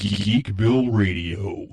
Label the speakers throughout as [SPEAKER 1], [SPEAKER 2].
[SPEAKER 1] Geekville Radio.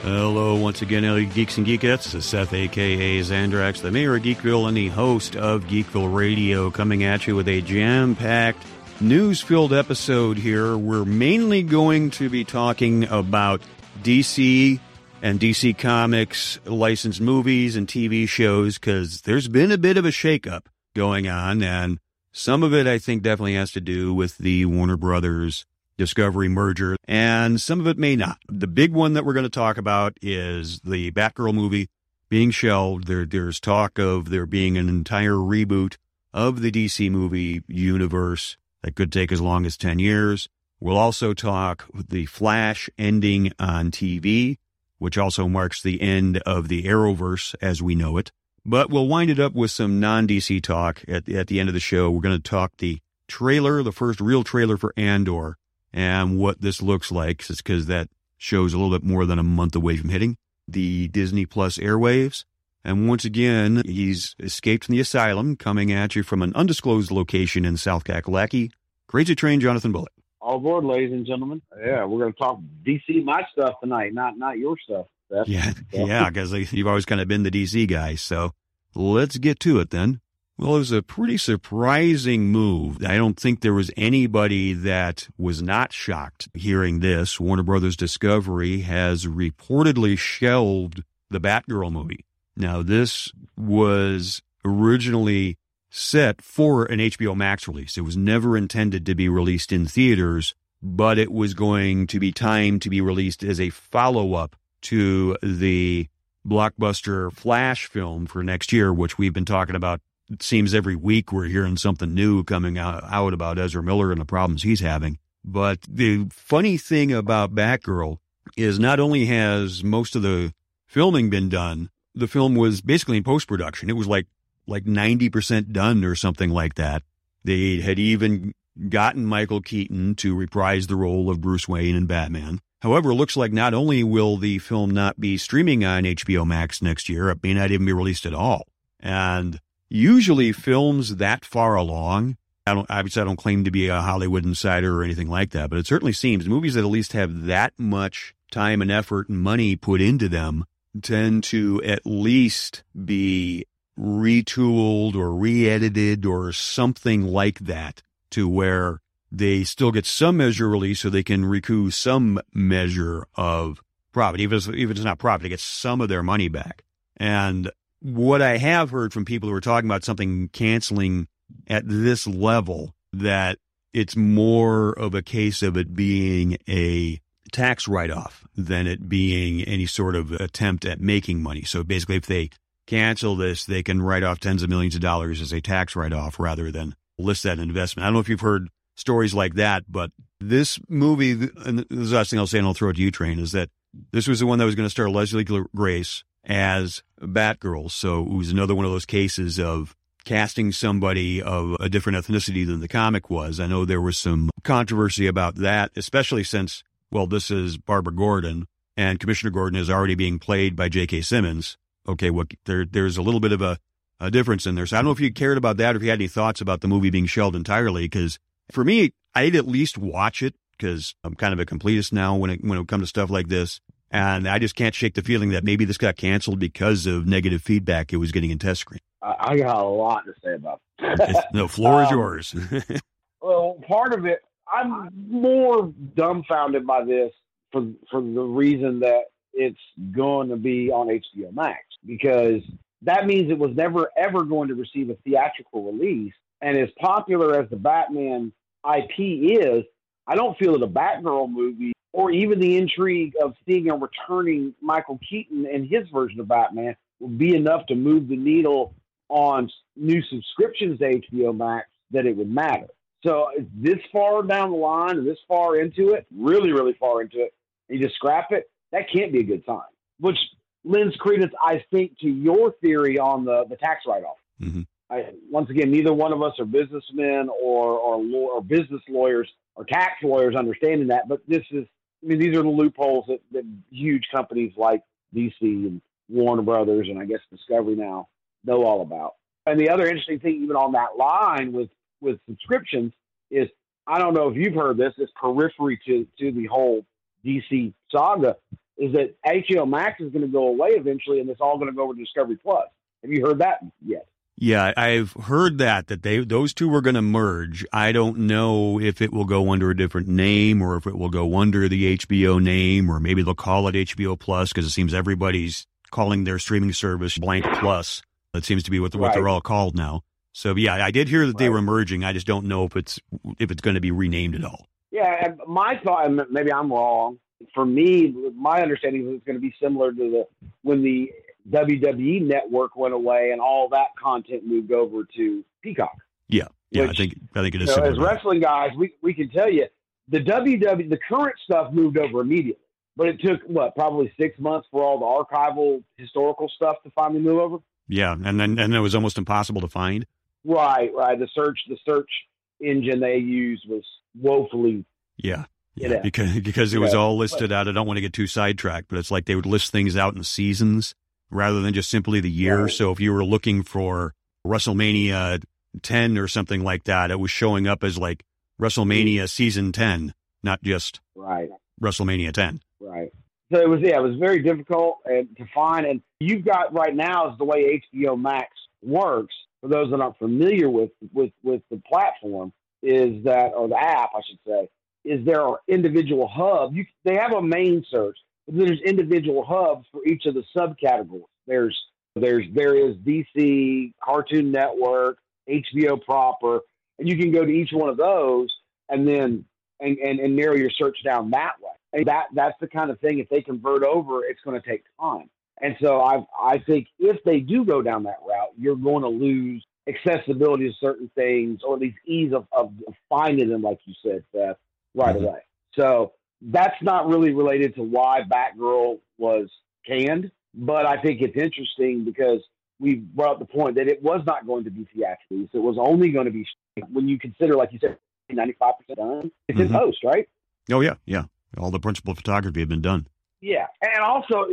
[SPEAKER 2] Hello, once again, LA Geeks and Geekettes. This is Seth, aka Zandrax, the mayor of Geekville and the host of Geekville Radio, coming at you with a jam packed, news filled episode here. We're mainly going to be talking about DC and DC Comics licensed movies and TV shows because there's been a bit of a shakeup going on, and some of it I think definitely has to do with the Warner Brothers Discovery merger, and some of it may not. The big one that we're going to talk about is the Batgirl movie being shelved. There, there's talk of there being an entire reboot of the DC movie universe that could take as long as 10 years. We'll also talk the Flash ending on TV, which also marks the end of the Arrowverse as we know it. But we'll wind it up with some non DC talk at, at the end of the show. We're going to talk the trailer, the first real trailer for Andor and what this looks like, because that show's a little bit more than a month away from hitting the Disney Plus airwaves. And once again, he's escaped from the asylum, coming at you from an undisclosed location in South Kakalaki. Crazy Train Jonathan Bullet.
[SPEAKER 3] All aboard, ladies and gentlemen. Yeah, we're going to talk DC my stuff tonight, not not your stuff. Seth.
[SPEAKER 2] Yeah, yeah, because you've always kind of been the DC guy. So let's get to it then. Well, it was a pretty surprising move. I don't think there was anybody that was not shocked hearing this. Warner Brothers Discovery has reportedly shelved the Batgirl movie. Now, this was originally set for an HBO Max release. It was never intended to be released in theaters, but it was going to be timed to be released as a follow up to the blockbuster Flash film for next year, which we've been talking about it seems every week we're hearing something new coming out, out about Ezra Miller and the problems he's having. But the funny thing about Batgirl is not only has most of the filming been done, the film was basically in post production. It was like like 90% done or something like that. They had even gotten Michael Keaton to reprise the role of Bruce Wayne in Batman. However, it looks like not only will the film not be streaming on HBO Max next year, it may not even be released at all. And usually films that far along, I don't, obviously I don't claim to be a Hollywood insider or anything like that, but it certainly seems movies that at least have that much time and effort and money put into them tend to at least be retooled or re-edited or something like that to where they still get some measure of release so they can recoup some measure of profit. Even if, if it's not profit, they get some of their money back. And what I have heard from people who are talking about something canceling at this level, that it's more of a case of it being a tax write off than it being any sort of attempt at making money. So basically, if they cancel this, they can write off tens of millions of dollars as a tax write off rather than list that investment. I don't know if you've heard stories like that, but this movie, and this is the last thing I'll say, and I'll throw it to you, Train, is that this was the one that was going to star Leslie Grace as Batgirl. So it was another one of those cases of casting somebody of a different ethnicity than the comic was. I know there was some controversy about that, especially since, well, this is Barbara Gordon and Commissioner Gordon is already being played by J.K. Simmons. Okay, well, there, there's a little bit of a, a difference in there. So I don't know if you cared about that or if you had any thoughts about the movie being shelved entirely. Because for me, I'd at least watch it because I'm kind of a completist now when it when it comes to stuff like this. And I just can't shake the feeling that maybe this got canceled because of negative feedback it was getting in test screen.
[SPEAKER 3] I got a lot to say about
[SPEAKER 2] that. no, floor is um, yours.
[SPEAKER 3] well, part of it, I'm more dumbfounded by this for for the reason that it's going to be on HBO Max because that means it was never ever going to receive a theatrical release. And as popular as the Batman IP is, I don't feel that a Batgirl movie or even the intrigue of seeing a returning Michael Keaton and his version of Batman would be enough to move the needle on new subscriptions to HBO Max that it would matter. So this far down the line and this far into it, really, really far into it, you just scrap it, that can't be a good sign. Which lends credence, I think, to your theory on the, the tax write off. Mm-hmm. once again, neither one of us are businessmen or, or, or business lawyers or tax lawyers understanding that, but this is I mean, these are the loopholes that, that huge companies like DC and Warner Brothers and I guess Discovery now know all about. And the other interesting thing, even on that line with with subscriptions, is I don't know if you've heard this. It's periphery to to the whole DC saga. Is that HBO Max is going to go away eventually, and it's all going to go over to Discovery Plus. Have you heard that yet?
[SPEAKER 2] Yeah, I've heard that that they those two were going to merge. I don't know if it will go under a different name or if it will go under the HBO name or maybe they'll call it HBO Plus because it seems everybody's calling their streaming service blank plus. That seems to be what, the, what they're all called now. So yeah, I did hear that they
[SPEAKER 3] Right.
[SPEAKER 2] were merging. I just don't know if it's if it's going to be renamed at all.
[SPEAKER 3] Yeah, my thought, maybe I'm wrong. For me, my understanding is it's going to be similar to the when the WWE network went away and all that content moved over to Peacock.
[SPEAKER 2] Yeah, yeah, I think I think it is.
[SPEAKER 3] You know, as wrestling guys, we we can tell you the WWE, the current stuff moved over immediately, but it took what probably six months for all the archival historical stuff to finally move over.
[SPEAKER 2] Yeah, and then and it was almost impossible to find.
[SPEAKER 3] Right, right. The search, the search engine they used was woefully
[SPEAKER 2] Yeah. Yeah, because because it was all listed out. I don't want to get too sidetracked, but it's like they would list things out in seasons rather than just simply the year.
[SPEAKER 3] Right.
[SPEAKER 2] So if you were looking for WrestleMania 10 or something like that, it was showing up as like WrestleMania mm. season 10, not just
[SPEAKER 3] right.
[SPEAKER 2] WrestleMania 10.
[SPEAKER 3] Right. So it was yeah, it was very difficult and to find. And you've got right now is the way HBO Max works. For those that aren't familiar with with with the platform, is that or the app, I should say, is there are individual hubs. You they have a main search, but there's individual hubs for each of the subcategories. There's there's there is DC, Cartoon Network, HBO proper, and you can go to each one of those and then and, and, and narrow your search down that way. And that that's the kind of thing. If they convert over, it's going to take time. And so I I think if they do go down that route, you're going to lose accessibility to certain things, or at least ease of, of finding them, like you said, Seth, right
[SPEAKER 2] Mhm.
[SPEAKER 3] away. So that's not really related to why Batgirl was canned, but I think it's interesting because we brought up the point that it was not going to be theatrically. So it was only going to be when you consider, like you said, 95% done. It's in
[SPEAKER 2] Mhm.
[SPEAKER 3] post, right?
[SPEAKER 2] Oh, yeah. Yeah. All the principal photography had been done.
[SPEAKER 3] Yeah, and also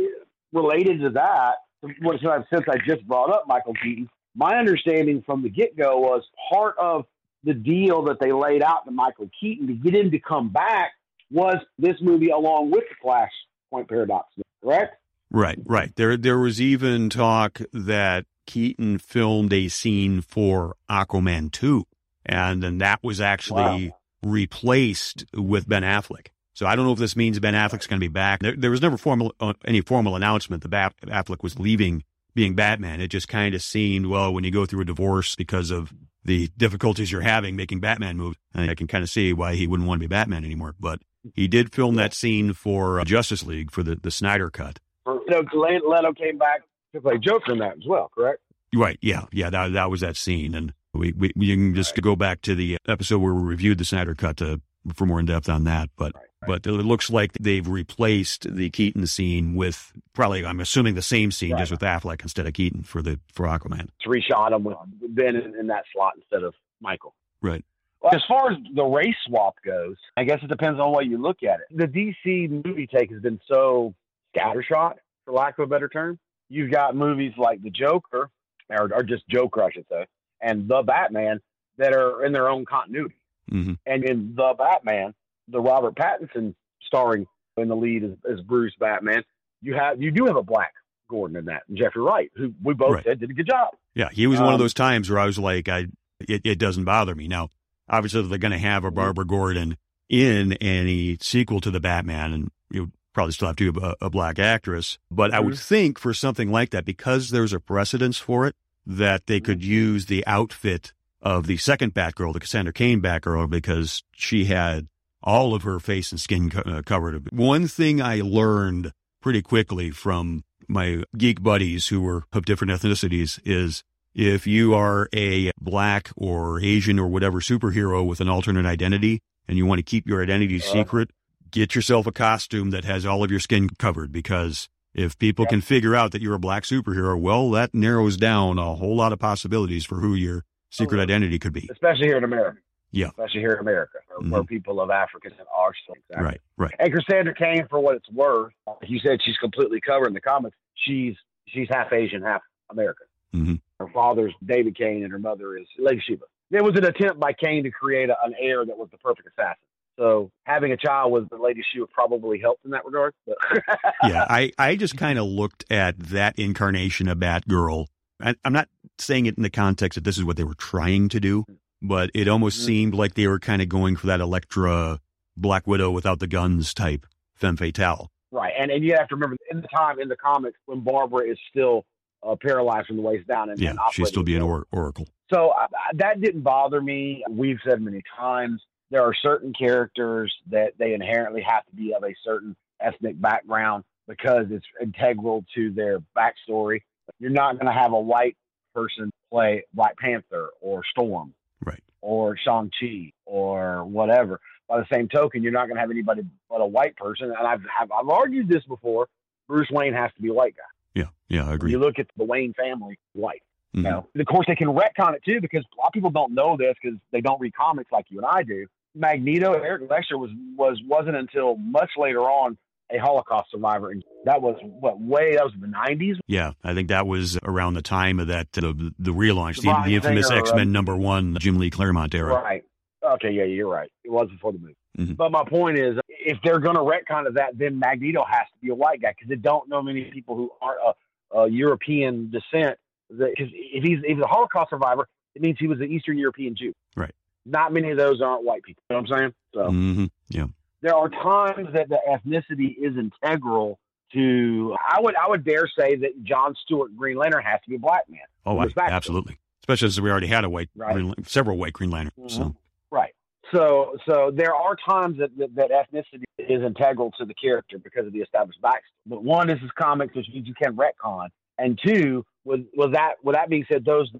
[SPEAKER 3] related to that, what since I just brought up Michael Keaton, my understanding from the get go was part of the deal that they laid out to Michael Keaton to get him to come back was this movie along with the Flashpoint Paradox, correct?
[SPEAKER 2] Right, right. There, there was even talk that Keaton filmed a scene for Aquaman 2, and then that was actually replaced with Ben Affleck. So I don't know if this means Ben Affleck's going to be back. There, there was never formal uh, any formal announcement that Bat- Affleck was leaving being Batman. It just kind of seemed well when you go through a divorce because of the difficulties you're having making Batman moves. I can kind of see why he wouldn't want to be Batman anymore. But he did film that scene for uh, Justice League for the the Snyder cut.
[SPEAKER 3] Leto, Leto came back to play Joker in that as well, correct?
[SPEAKER 2] Right. Yeah. Yeah. That, that was that scene. And we, we, can just go back to the episode where we reviewed the Snyder cut to, for more in depth on that. But,
[SPEAKER 3] Right,
[SPEAKER 2] but it looks like they've replaced the Keaton scene with probably, I'm assuming the same scene,
[SPEAKER 3] Right.
[SPEAKER 2] just with Affleck instead of Keaton for the, for Aquaman.
[SPEAKER 3] To reshot him with Ben in, in that slot instead of Michael.
[SPEAKER 2] Right.
[SPEAKER 3] Well, as far as the race swap goes, I guess it depends on what you look at it. The DC movie take has been so scattershot, for lack of a better term. You've got movies like The Joker, or, or just Joker, I should say, and The Batman that are in their own continuity.
[SPEAKER 2] Hmm
[SPEAKER 3] And in The Batman, the Robert Pattinson starring in the lead as, as Bruce Batman, you have you do have a black Gordon in that, and Jeffrey Wright, who we both
[SPEAKER 2] Right.
[SPEAKER 3] said did a good job.
[SPEAKER 2] Yeah. He was one of
[SPEAKER 3] Um,
[SPEAKER 2] those times where I was like, I, it, it doesn't bother me. Now, obviously they're going to have a
[SPEAKER 3] Mm-hmm.
[SPEAKER 2] Barbara Gordon in any sequel to the Batman and you probably still have to have a, a black actress. But I would
[SPEAKER 3] Mm-hmm.
[SPEAKER 2] think for something like that, because there's a precedence for it, that they could
[SPEAKER 3] Mm-hmm.
[SPEAKER 2] use the outfit of the second Batgirl, the Cassandra Cain Batgirl, because she had all of her face and skin co- uh, covered. One thing I learned pretty quickly from my geek buddies who were of different ethnicities is if you are a black or Asian or whatever superhero with an alternate identity and you want to keep your identity
[SPEAKER 3] Uh.
[SPEAKER 2] secret, get yourself a costume that has all of your skin covered because if people
[SPEAKER 3] Yep.
[SPEAKER 2] can figure out that you're a black superhero, well, that narrows down a whole lot of possibilities for who your secret identity could be.
[SPEAKER 3] especially here in America.
[SPEAKER 2] Yeah.
[SPEAKER 3] especially here in America, where, where
[SPEAKER 2] Mhm.
[SPEAKER 3] people of African descent are. Exactly.
[SPEAKER 2] Right, right.
[SPEAKER 3] And Cassandra Cain, for what it's worth, you said, she's completely covered in the comics. She's she's half Asian, half American.
[SPEAKER 2] Mhm.
[SPEAKER 3] Her father's David Cain, and her mother is Lady Shiva. There was an attempt by Cain to create a, an heir that was the perfect assassin. So having a child with the Lady Shiva probably helped in that regard. But
[SPEAKER 2] yeah, I, I just kind of looked at that incarnation of Batgirl. I, I'm not saying it in the context that this is what they were trying to do, but it almost
[SPEAKER 3] Mhm.
[SPEAKER 2] seemed like they were kind of going for that Elektra Black Widow without the guns type femme fatale.
[SPEAKER 3] Right, and and you have to remember in the time in the comics when Barbara is still uh, paralyzed from the waist down, and
[SPEAKER 2] Yeah,
[SPEAKER 3] and
[SPEAKER 2] she's still being
[SPEAKER 3] well.
[SPEAKER 2] or- Oracle.
[SPEAKER 3] So I, I- that didn't bother me. We've said many times there are certain characters that they inherently have to be of a certain ethnic background because it's integral to their backstory. You're not going to have a white person play Black Panther or Storm
[SPEAKER 2] Right.
[SPEAKER 3] or Shang Chi or whatever. By the same token, you're not going to have anybody but a white person. And I've, I've I've argued this before. Bruce Wayne has to be a white guy.
[SPEAKER 2] Yeah, yeah, I
[SPEAKER 3] When
[SPEAKER 2] agree.
[SPEAKER 3] you look at the Wayne family, white.
[SPEAKER 2] Mhm.
[SPEAKER 3] You know, of course, they can retcon it too because a lot of people don't know this because they don't read comics like you and I do. Magneto, Eric Lester was was wasn't until much later on a Holocaust survivor, and that was what way that was in the nineties.
[SPEAKER 2] Yeah, I think that was around the time of that the the relaunch, the, the infamous X Men
[SPEAKER 3] um,
[SPEAKER 2] number one Jim Lee Claremont era.
[SPEAKER 3] Right. Okay. Yeah, you're right. It was before the movie.
[SPEAKER 2] Mhm.
[SPEAKER 3] But my point is, if they're going to retcon of that, then Magneto has to be a white guy because they don't know many people who aren't a, a European descent. Because if he's if he's a Holocaust survivor, it means he was an Eastern European Jew.
[SPEAKER 2] Right.
[SPEAKER 3] Not many of those aren't white people. You know what I'm saying? So
[SPEAKER 2] hmm Yeah,
[SPEAKER 3] there are times that the ethnicity is integral to. I would I would dare say that John Stewart Green Lantern has to be a black man.
[SPEAKER 2] oh, I, absolutely. Especially as we already had a white,
[SPEAKER 3] Right.
[SPEAKER 2] Green, several white Green Lanterns. So
[SPEAKER 3] Mhm. Right. So so there are times that, that that ethnicity is integral to the character because of the established backstory. But one, this is comics, which means you can retcon. And two, with with that with that being said, those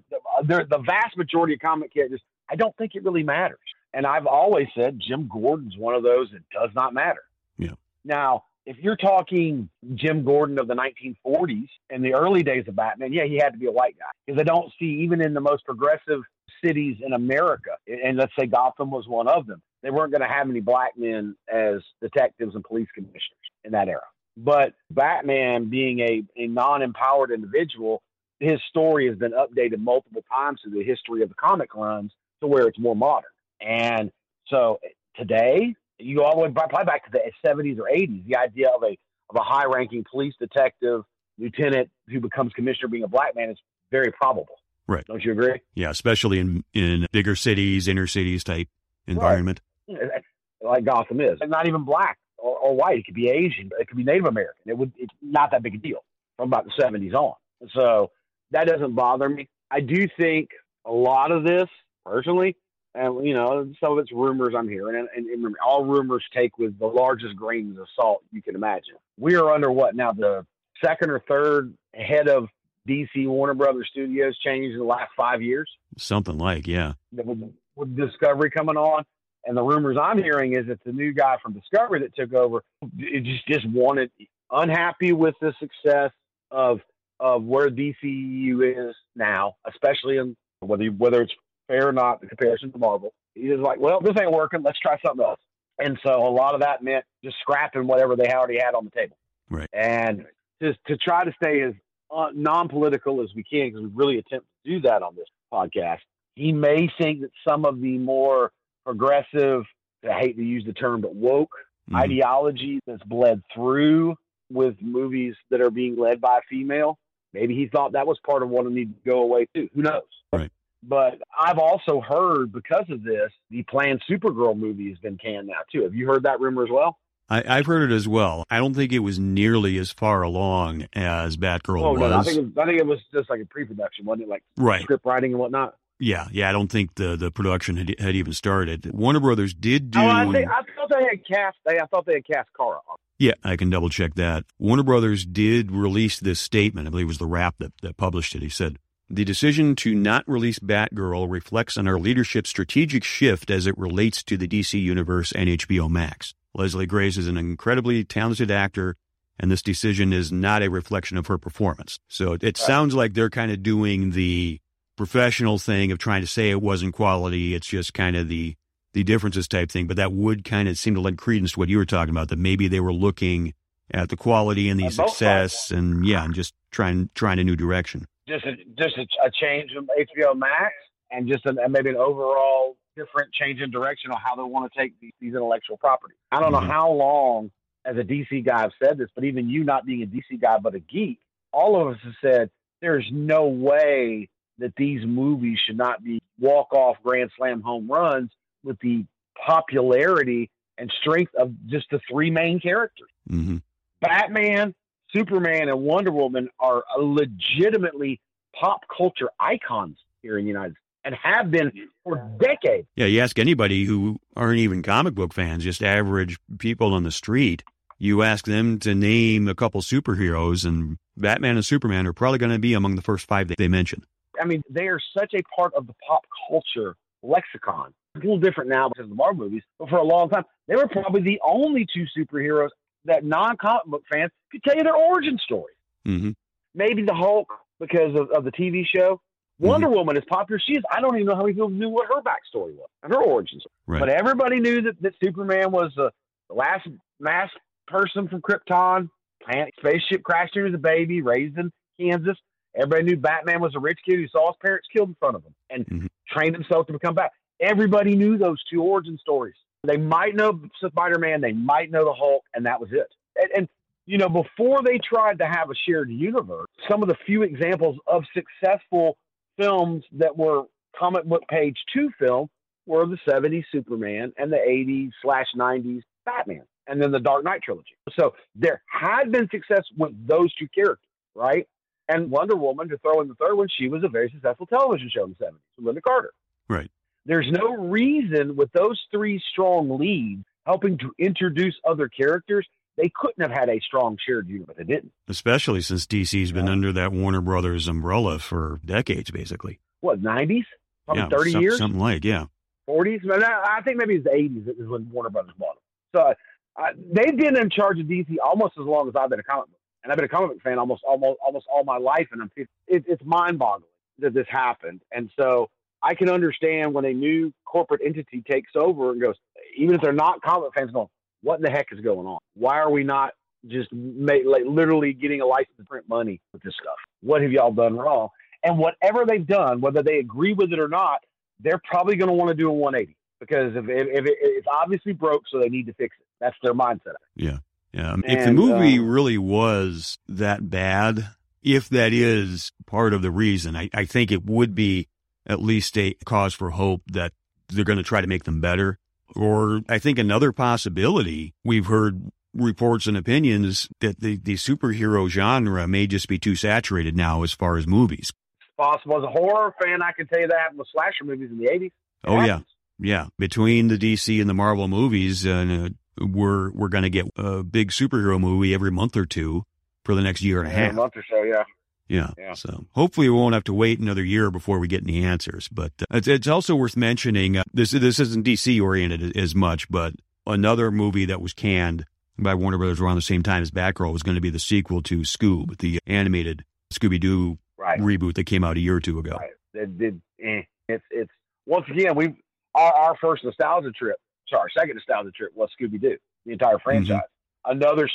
[SPEAKER 3] the, the vast majority of comic characters, I don't think it really matters. And I've always said Jim Gordon's one of those that does not matter.
[SPEAKER 2] Yeah.
[SPEAKER 3] Now, if you're talking Jim Gordon of the 1940s and the early days of Batman, yeah, he had to be a white guy because I don't see even in the most progressive cities in America, and let's say Gotham was one of them, they weren't going to have any black men as detectives and police commissioners in that era. But Batman, being a, a non empowered individual, his story has been updated multiple times through the history of the comic runs to where it's more modern. And so today, you go all the way back, probably back to the 70s or 80s, the idea of a of a high ranking police detective, lieutenant who becomes commissioner being a black man is very probable.
[SPEAKER 2] Right.
[SPEAKER 3] Don't you agree?
[SPEAKER 2] yeah, especially in in bigger cities, inner cities type environment.
[SPEAKER 3] like Gotham is. And not even black or, or white. It could be Asian. It could be Native American. It would. It's not that big a deal from about the seventies on. So that doesn't bother me. I do think a lot of this, personally, and you know, some of it's rumors I'm hearing, and, and, and all rumors take with the largest grains of salt you can imagine. We are under what now? The second or third head of DC Warner Brothers Studios changed in the last five years
[SPEAKER 2] Something like, yeah.
[SPEAKER 3] with, with Discovery coming on. And the rumors I'm hearing is that the new guy from Discovery that took over. It just just wanted unhappy with the success of of where DCU is now, especially in whether whether it's fair or not the comparison to Marvel. He was like, well, this ain't working. Let's try something else. And so a lot of that meant just scrapping whatever they already had on the table.
[SPEAKER 2] Right.
[SPEAKER 3] And just to try to stay as uh, non-political as we can, because we really attempt to do that on this podcast. He may think that some of the more progressive, I hate to use the term, but woke
[SPEAKER 2] Mhm.
[SPEAKER 3] ideology that's bled through with movies that are being led by a female. Maybe he thought that was part of what needed to go away too. Who knows?
[SPEAKER 2] Right.
[SPEAKER 3] But I've also heard because of this, the planned Supergirl movie has been canned now too. Have you heard that rumor as well?
[SPEAKER 2] I, I've heard it as well. I don't think it was nearly as far along as Batgirl
[SPEAKER 3] oh
[SPEAKER 2] was.
[SPEAKER 3] no, I think it was, I think it was just like a pre-production, wasn't it? Like
[SPEAKER 2] right.
[SPEAKER 3] script writing and whatnot.
[SPEAKER 2] Yeah, yeah. I don't think the, the production had, had even started. Warner Brothers did do.
[SPEAKER 3] Oh, I, think, I thought they had cast. They, I thought they had cast Kara.
[SPEAKER 2] Yeah, I can double check that. Warner Brothers did release this statement. I believe it was the Wrap that, that published it. He said, The decision to not release Batgirl reflects on our leadership's strategic shift as it relates to the DC Universe and HBO Max. Leslie Grace is an incredibly talented actor, and this decision is not a reflection of her performance. So it sounds like they're kind of doing the professional thing of trying to say it wasn't quality. It's just kind of the the differences type thing, but that would kind of seem to lend credence to what you were talking about, that maybe they were looking at the quality and the success and yeah, and just trying, trying a new direction.
[SPEAKER 3] Just a, just a, a change from HBO Max and just a, maybe an overall different change in direction on how they want to take these, these intellectual properties. I don't
[SPEAKER 2] Mhm.
[SPEAKER 3] know how long, as a DC guy, I've said this, but even you not being a DC guy but a geek, all of us have said there's no way that these movies should not be walk off grand slam home runs with the popularity and strength of just the three main characters.
[SPEAKER 2] hmm
[SPEAKER 3] Batman, Superman, and Wonder Woman are legitimately pop culture icons here in the United States and have been for decades.
[SPEAKER 2] Yeah, you ask anybody who aren't even comic book fans, just average people on the street, you ask them to name a couple superheroes, and Batman and Superman are probably going to be among the first five that they mention.
[SPEAKER 3] I mean, they are such a part of the pop culture lexicon. It's a little different now because of the Marvel movies, but for a long time, they were probably the only two superheroes that non comic book fans could tell you their origin story.
[SPEAKER 2] hmm
[SPEAKER 3] Maybe the Hulk because of, of the TV show. Wonder Woman, as popular she is, I don't even know how many people knew what her backstory was and her origins.
[SPEAKER 2] Right.
[SPEAKER 3] But everybody knew that, that Superman was the, the last mass person from Krypton. Planet spaceship crashed here as a baby, raised in Kansas. Everybody knew Batman was a rich kid who saw his parents killed in front of him and
[SPEAKER 2] Mhm.
[SPEAKER 3] trained himself to become Bat. Everybody knew those two origin stories. They might know Spider Man, they might know the Hulk, and that was it. And, and you know, before they tried to have a shared universe, some of the few examples of successful films that were comic book page two film were the 70s Superman and the 80s slash 90s Batman, and then the Dark Knight trilogy. So there had been success with those two characters, right? And Wonder Woman, to throw in the third one, she was a very successful television show in the 70s Lynda Carter.
[SPEAKER 2] Right.
[SPEAKER 3] There's no reason with those three strong leads helping to introduce other characters, they couldn't have had a strong shared universe, but they didn't.
[SPEAKER 2] Especially since DC's been
[SPEAKER 3] Yeah.
[SPEAKER 2] under that Warner Brothers umbrella for decades, basically.
[SPEAKER 3] What, 90s? Probably
[SPEAKER 2] yeah,
[SPEAKER 3] 30
[SPEAKER 2] some-
[SPEAKER 3] years?
[SPEAKER 2] Something like, yeah.
[SPEAKER 3] 40s. No, no, I think maybe it's the 80s is when Warner Brothers bought them. So uh, they've been in charge of DC almost as long as I've been a comic book, and I've been a comic book fan almost almost almost all my life, and I'm it, it's mind boggling that this happened. And so I can understand when a new corporate entity takes over and goes, even if they're not comic fans, going, what in the heck is going on? Why are we not just like literally getting a license to print money with this stuff? What have y'all done wrong? And whatever they've done, whether they agree with it or not, they're probably going to want to do a 180 because if, if, if it, it's obviously broke, so they need to fix it. That's their mindset.
[SPEAKER 2] Yeah. Yeah. if the movie
[SPEAKER 3] um,
[SPEAKER 2] really was that bad, if that is part of the reason, I, I think it would be at least a cause for hope that they're going to try to make them better. Or I think another possibility, we've heard reports and opinions that the, the superhero genre may just be too saturated now as far as movies.
[SPEAKER 3] Possible. As a horror fan, I can tell you that with slasher movies in the 80s.
[SPEAKER 2] Oh, yeah. Yeah, between the DC and the Marvel movies, uh, we're we're going to get a big superhero movie every month or two for the next year and a
[SPEAKER 3] Yeah, a
[SPEAKER 2] half.
[SPEAKER 3] month or so, yeah.
[SPEAKER 2] Yeah.
[SPEAKER 3] Yeah.
[SPEAKER 2] So hopefully we won't have to wait another year before we get any answers. But uh, it's, it's also worth mentioning uh, this this isn't DC oriented as much, but another movie that was canned by Warner Brothers around the same time as Batgirl was going to be the sequel to Scoob, the animated Scooby Doo
[SPEAKER 3] Right.
[SPEAKER 2] reboot that came out a year or two ago.
[SPEAKER 3] Right. It did. Eh. It's it's once again we our, our first nostalgia trip. Sorry, second nostalgia trip was Scooby Doo. The entire franchise. Another s-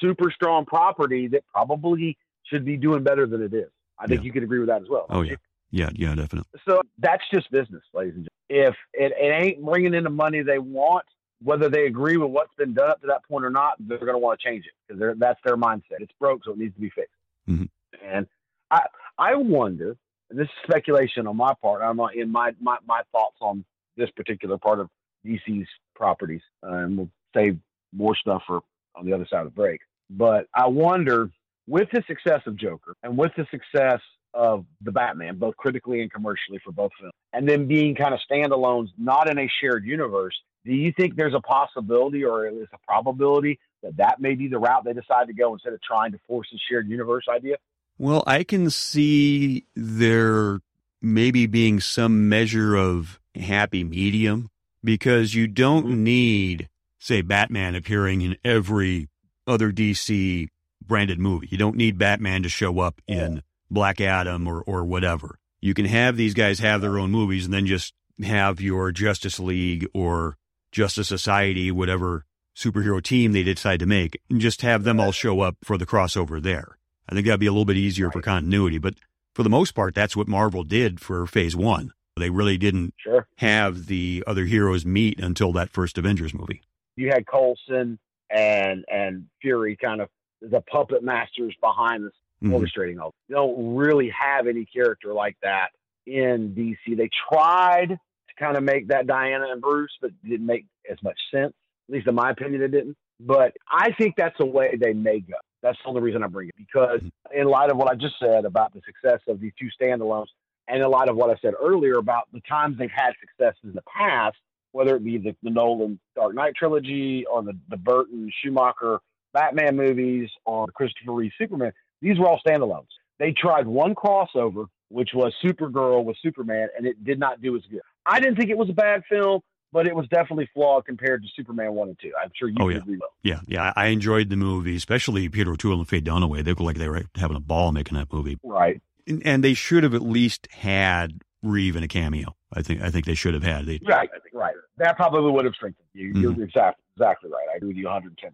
[SPEAKER 3] super strong property that probably should be doing better than it is. I think
[SPEAKER 2] Yeah.
[SPEAKER 3] you could agree with that as well.
[SPEAKER 2] Oh yeah, yeah, yeah, definitely.
[SPEAKER 3] So that's just business, ladies and gentlemen. If it, it ain't bringing in the money they want, whether they agree with what's been done up to that point or not, they're going to want to change it because that's their mindset. It's broke, so it needs to be fixed.
[SPEAKER 2] Mhm.
[SPEAKER 3] And I I wonder, and this is speculation on my part. I'm not in my, my my thoughts on this particular part of DC's properties, uh, and we'll save more stuff for on the other side of the break. But I wonder, with the success of Joker and with the success of the Batman, both critically and commercially for both films, and then being kind of standalones, not in a shared universe. Do you think there's a possibility or is a probability that that may be the route they decide to go instead of trying to force a shared universe idea?
[SPEAKER 2] Well, I can see there maybe being some measure of happy medium because you don't
[SPEAKER 3] Mhm.
[SPEAKER 2] need, say, Batman appearing in every other DC branded movie. You don't need Batman to show up in Black Adam or, or whatever. You can have these guys have their own movies and then just have your Justice League or Justice Society, whatever superhero team they decide to make, and just have them all show up for the crossover there. I think that'd be a little bit easier right. for continuity. But for the most part, that's what Marvel did for phase one. They really didn't
[SPEAKER 3] sure.
[SPEAKER 2] have the other heroes meet until that first Avengers movie.
[SPEAKER 3] You had Coulson and and Fury kind of the puppet masters behind this mm-hmm. orchestrating all. They don't really have any character like that in DC. They tried to kind of make that Diana and Bruce, but didn't make as much sense. At least in my opinion, it didn't. But I think that's the way they may go. That's the only reason I bring it because, mm-hmm. in light of what I just said about the success of these two standalones, and in light of what I said earlier about the times they've had success in the past, whether it be the, the Nolan Dark Knight trilogy or the, the Burton Schumacher Batman movies or Christopher Reeve Superman, these were all standalones. They tried one crossover, which was Supergirl with Superman, and it did not do as good. I didn't think it was a bad film, but it was definitely flawed compared to Superman 1 and 2. I'm sure you oh,
[SPEAKER 2] yeah.
[SPEAKER 3] agree with
[SPEAKER 2] Yeah, yeah. I enjoyed the movie, especially Peter O'Toole and Faye Dunaway. They looked like they were having a ball making that movie.
[SPEAKER 3] Right.
[SPEAKER 2] And, and they should have at least had Reeve in a cameo. I think I think they should have had. They,
[SPEAKER 3] right, right. That probably would have strengthened you. Mm-hmm. You're exactly exactly right. I agree with you 110.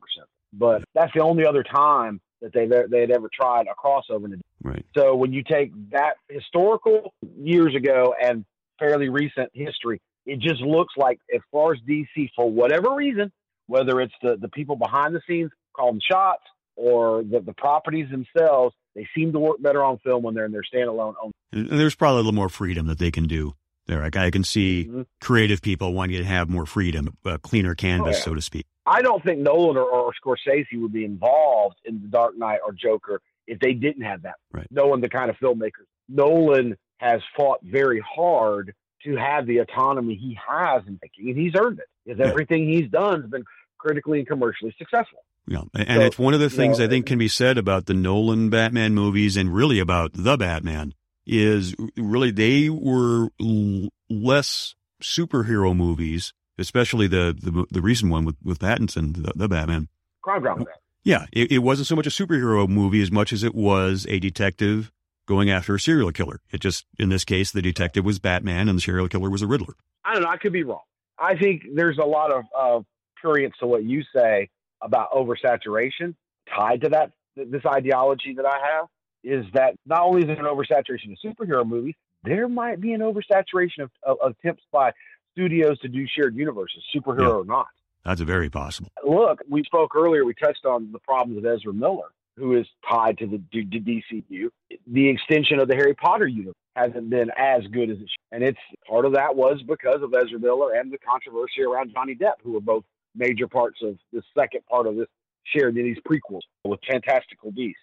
[SPEAKER 3] But that's the only other time that they they had ever tried a crossover.
[SPEAKER 2] Right.
[SPEAKER 3] So when you take that historical years ago and fairly recent history, it just looks like as far as DC, for whatever reason, whether it's the the people behind the scenes calling shots or the, the properties themselves, they seem to work better on film when they're in their standalone.
[SPEAKER 2] And there's probably a little more freedom that they can do there. I, I can see mm-hmm. creative people wanting to have more freedom, a cleaner canvas, oh, yeah. so to speak.
[SPEAKER 3] I don't think Nolan or, or Scorsese would be involved in The Dark Knight or Joker if they didn't have that.
[SPEAKER 2] Right.
[SPEAKER 3] Knowing the kind of filmmakers. Nolan has fought very hard to have the autonomy he has in making, and he's earned it because yeah. everything he's done has been critically and commercially successful.
[SPEAKER 2] Yeah, and so, it's one of the things know, I think can be said about the Nolan Batman movies and really about the Batman is really they were l- less superhero movies, especially the, the, the recent one with with Pattinson, the, the Batman.
[SPEAKER 3] Crime drama.
[SPEAKER 2] Yeah, it, it wasn't so much a superhero movie as much as it was a detective going after a serial killer. It just, in this case, the detective was Batman and the serial killer was a Riddler.
[SPEAKER 3] I don't know. I could be wrong. I think there's a lot of uh, prurience to what you say about oversaturation tied to that this ideology that I have is that not only is there an oversaturation of superhero movies, there might be an oversaturation of, of, of attempts by studios to do shared universes, superhero yeah. or not.
[SPEAKER 2] That's very possible.
[SPEAKER 3] Look, we spoke earlier. We touched on the problems of Ezra Miller who is tied to the to, DCU. The extension of the Harry Potter universe hasn't been as good as it should. And it's part of that was because of Ezra Miller and the controversy around Johnny Depp, who were both major parts of the second part of this shared in these prequels with Fantastical Beasts.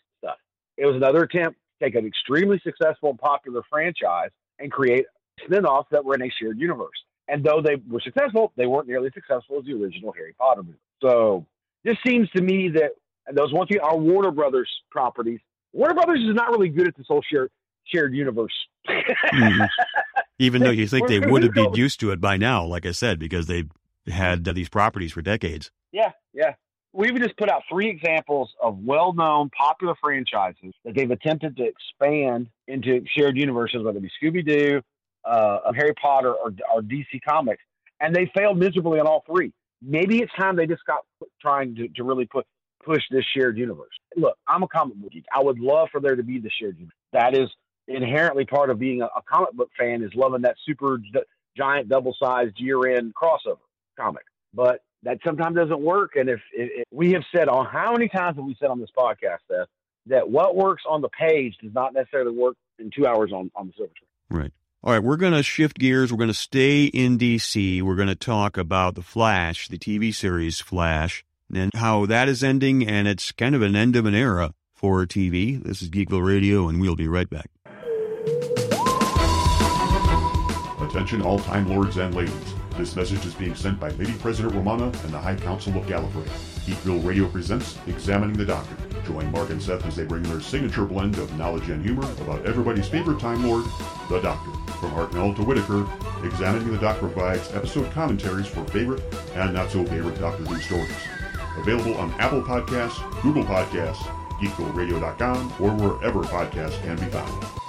[SPEAKER 3] It was another attempt to take an extremely successful and popular franchise and create spin-offs that were in a shared universe. And though they were successful, they weren't nearly as successful as the original Harry Potter movie. So this seems to me that and those once again are Warner Brothers properties. Warner Brothers is not really good at this whole shared shared universe.
[SPEAKER 2] mm-hmm. Even though you think they would have been used to it by now, like I said, because they've had these properties for decades.
[SPEAKER 3] Yeah, yeah. We've just put out three examples of well-known, popular franchises that they've attempted to expand into shared universes, whether it be Scooby Doo, uh, Harry Potter, or, or DC Comics, and they failed miserably on all three. Maybe it's time they just got trying to, to really put push this shared universe. Look, I'm a comic book geek. I would love for there to be the shared universe. That is inherently part of being a, a comic book fan is loving that super d- giant double sized year end crossover comic. But that sometimes doesn't work. And if, if, if, we have said on how many times have we said on this podcast, Seth, that what works on the page does not necessarily work in two hours on, on the silver screen.
[SPEAKER 2] Right. All right, we're going to shift gears. We're going to stay in DC. We're going to talk about The Flash, the TV series Flash and how that is ending, and it's kind of an end of an era for TV. This is Geekville Radio, and we'll be right back.
[SPEAKER 1] Attention, all Time Lords and ladies. This message is being sent by Lady President Romana and the High Council of Gallifrey. Geekville Radio presents Examining the Doctor. Join Mark and Seth as they bring their signature blend of knowledge and humor about everybody's favorite Time Lord, the Doctor. From Hartnell to Whittaker, Examining the Doctor provides episode commentaries for favorite and not so favorite Doctor Who stories. Available on Apple Podcasts, Google Podcasts, GeekvilleRadio.com, or wherever podcasts can be found.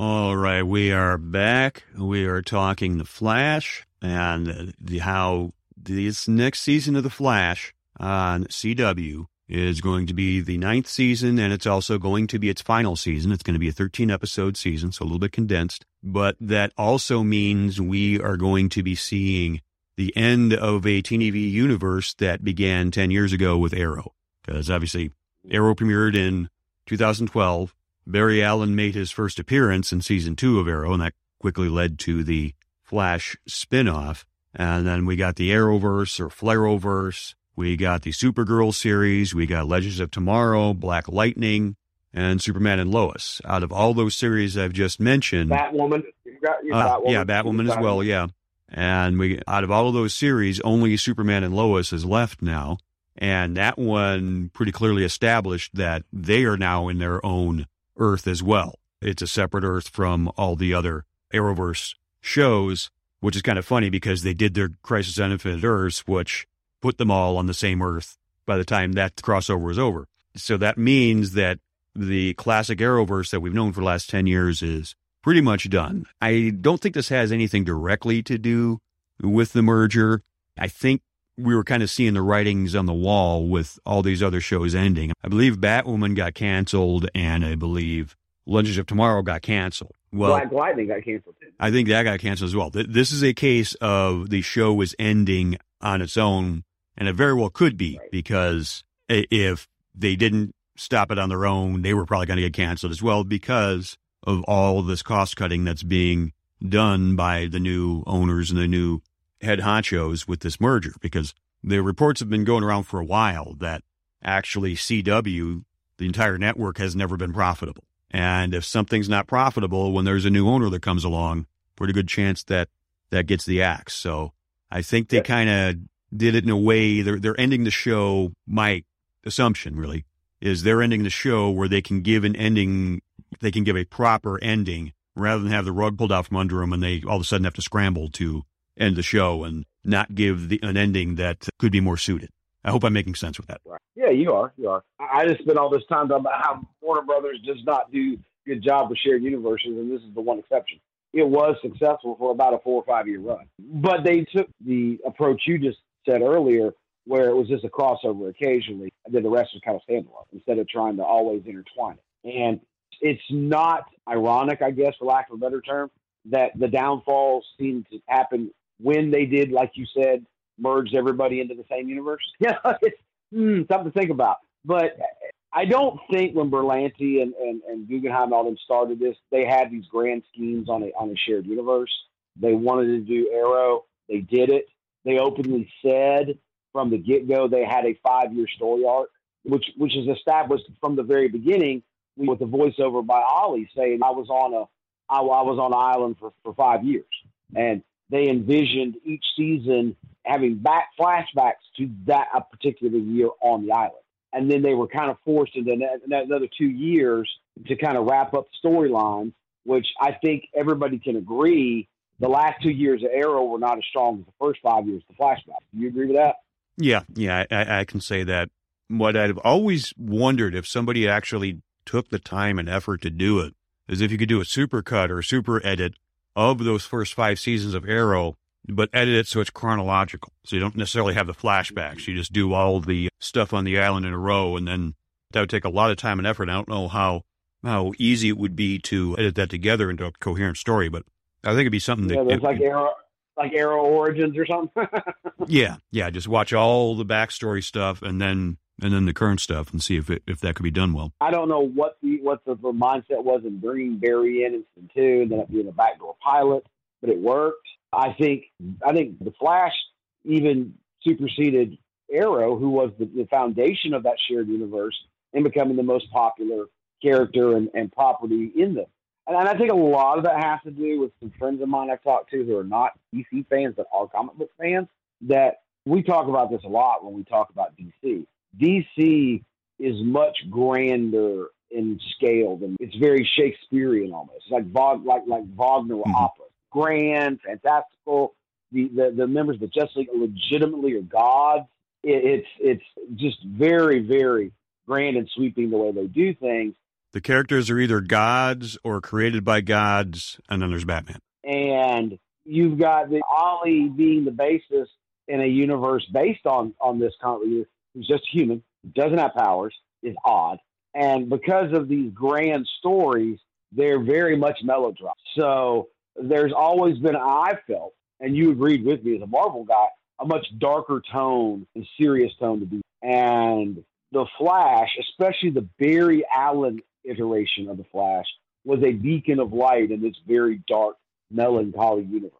[SPEAKER 2] All right, we are back. We are talking the Flash and the, how this next season of the Flash on CW is going to be the ninth season, and it's also going to be its final season. It's going to be a 13 episode season, so a little bit condensed. But that also means we are going to be seeing the end of a TV universe that began 10 years ago with Arrow. Because obviously, Arrow premiered in 2012. Barry Allen made his first appearance in season two of Arrow, and that quickly led to the Flash spinoff. And then we got the Arrowverse or Flarrowverse. We got the Supergirl series. We got Legends of Tomorrow, Black Lightning, and Superman and Lois. Out of all those series I've just mentioned,
[SPEAKER 3] Batwoman, got,
[SPEAKER 2] uh, Batwoman. yeah, Batwoman as well, yeah. And we, out of all of those series, only Superman and Lois is left now. And that one pretty clearly established that they are now in their own Earth as well. It's a separate Earth from all the other Arrowverse shows, which is kind of funny because they did their Crisis on Infinite Earths, which put them all on the same Earth by the time that crossover was over. So that means that the classic Arrowverse that we've known for the last 10 years is pretty much done. I don't think this has anything directly to do with the merger. I think we were kind of seeing the writings on the wall with all these other shows ending. I believe Batwoman got canceled, and I believe Legends of Tomorrow got canceled.
[SPEAKER 3] Well, Black Lightning got canceled. Too.
[SPEAKER 2] I think that got canceled as well. This is a case of the show was ending on its own, and it very well could be right. because if they didn't stop it on their own, they were probably going to get canceled as well because of all this cost cutting that's being done by the new owners and the new head honchos with this merger because the reports have been going around for a while that actually CW, the entire network, has never been profitable. And if something's not profitable when there's a new owner that comes along, pretty good chance that that gets the axe. So I think they kind of did it in a way they're they're ending the show. My assumption really is they're ending the show where they can give an ending, they can give a proper ending rather than have the rug pulled out from under them and they all of a sudden have to scramble to end the show and not give the, an ending that could be more suited. I hope I'm making sense with that.
[SPEAKER 3] Yeah, you are. You are. I just spent all this time talking about how Warner Brothers does not do a good job with shared universes, and this is the one exception. It was successful for about a four or five year run, but they took the approach you just said earlier, where it was just a crossover occasionally, and then the rest was kind of standalone instead of trying to always intertwine it. And it's not ironic, I guess, for lack of a better term, that the downfall seem to happen when they did, like you said, merge everybody into the same universe. Yeah, it's mm, something to think about. But I don't think when Berlanti and, and, and Guggenheim and all them started this, they had these grand schemes on a on a shared universe. They wanted to do Arrow. They did it. They openly said from the get go they had a five year story arc, which which is established from the very beginning with the voiceover by Ollie saying I was on a I, I was on an island for, for five years. And they envisioned each season having back flashbacks to that a particular year on the island. And then they were kind of forced into another two years to kind of wrap up storylines, which I think everybody can agree the last two years of Arrow were not as strong as the first five years of the flashback. Do you agree with that?
[SPEAKER 2] Yeah, yeah, I, I can say that. What I've always wondered if somebody actually took the time and effort to do it is if you could do a super cut or a super edit of those first five seasons of Arrow, but edit it so it's chronological. So you don't necessarily have the flashbacks. You just do all the stuff on the island in a row, and then that would take a lot of time and effort. I don't know how how easy it would be to edit that together into a coherent story, but I think it'd be something
[SPEAKER 3] yeah,
[SPEAKER 2] that
[SPEAKER 3] it's like Arrow, like Arrow Origins or something.
[SPEAKER 2] yeah, yeah. Just watch all the backstory stuff, and then and then the current stuff and see if it, if that could be done well.
[SPEAKER 3] I don't know what the what the, the mindset was in bringing Barry in and two and then it being a backdoor pilot, but it worked. I think I think the Flash even superseded Arrow, who was the, the foundation of that shared universe, in becoming the most popular character and, and property in them. And, and I think a lot of that has to do with some friends of mine I've talked to who are not DC fans but are comic book fans. That we talk about this a lot when we talk about DC DC is much grander in scale than it's very Shakespearean almost. It's like Vog, like like Wagner mm-hmm. opera, grand, fantastical. The, the the members of the Justice League legitimately are gods. It, it's it's just very very grand and sweeping the way they do things.
[SPEAKER 2] The characters are either gods or created by gods, and then there's Batman.
[SPEAKER 3] And you've got the Ollie being the basis in a universe based on on this continuity, who's just human, doesn't have powers, is odd. And because of these grand stories, they're very much melodrama. So there's always been, I felt, and you agreed with me as a Marvel guy, a much darker tone and serious tone to be. And the Flash, especially the Barry Allen iteration of the Flash, was a beacon of light in this very dark, melancholy universe.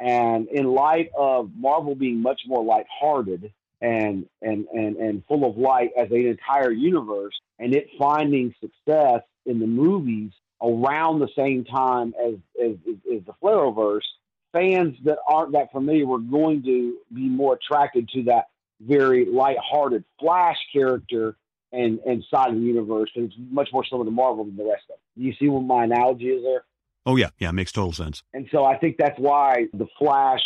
[SPEAKER 3] And in light of Marvel being much more lighthearted and and and and full of light as an entire universe, and it finding success in the movies around the same time as as, as the Flarrowverse, fans that aren't that familiar were going to be more attracted to that very light-hearted Flash character and and side of the universe, and it's much more similar to Marvel than the rest of it. You see what my analogy is there?
[SPEAKER 2] Oh yeah, yeah, makes total sense.
[SPEAKER 3] And so I think that's why the Flash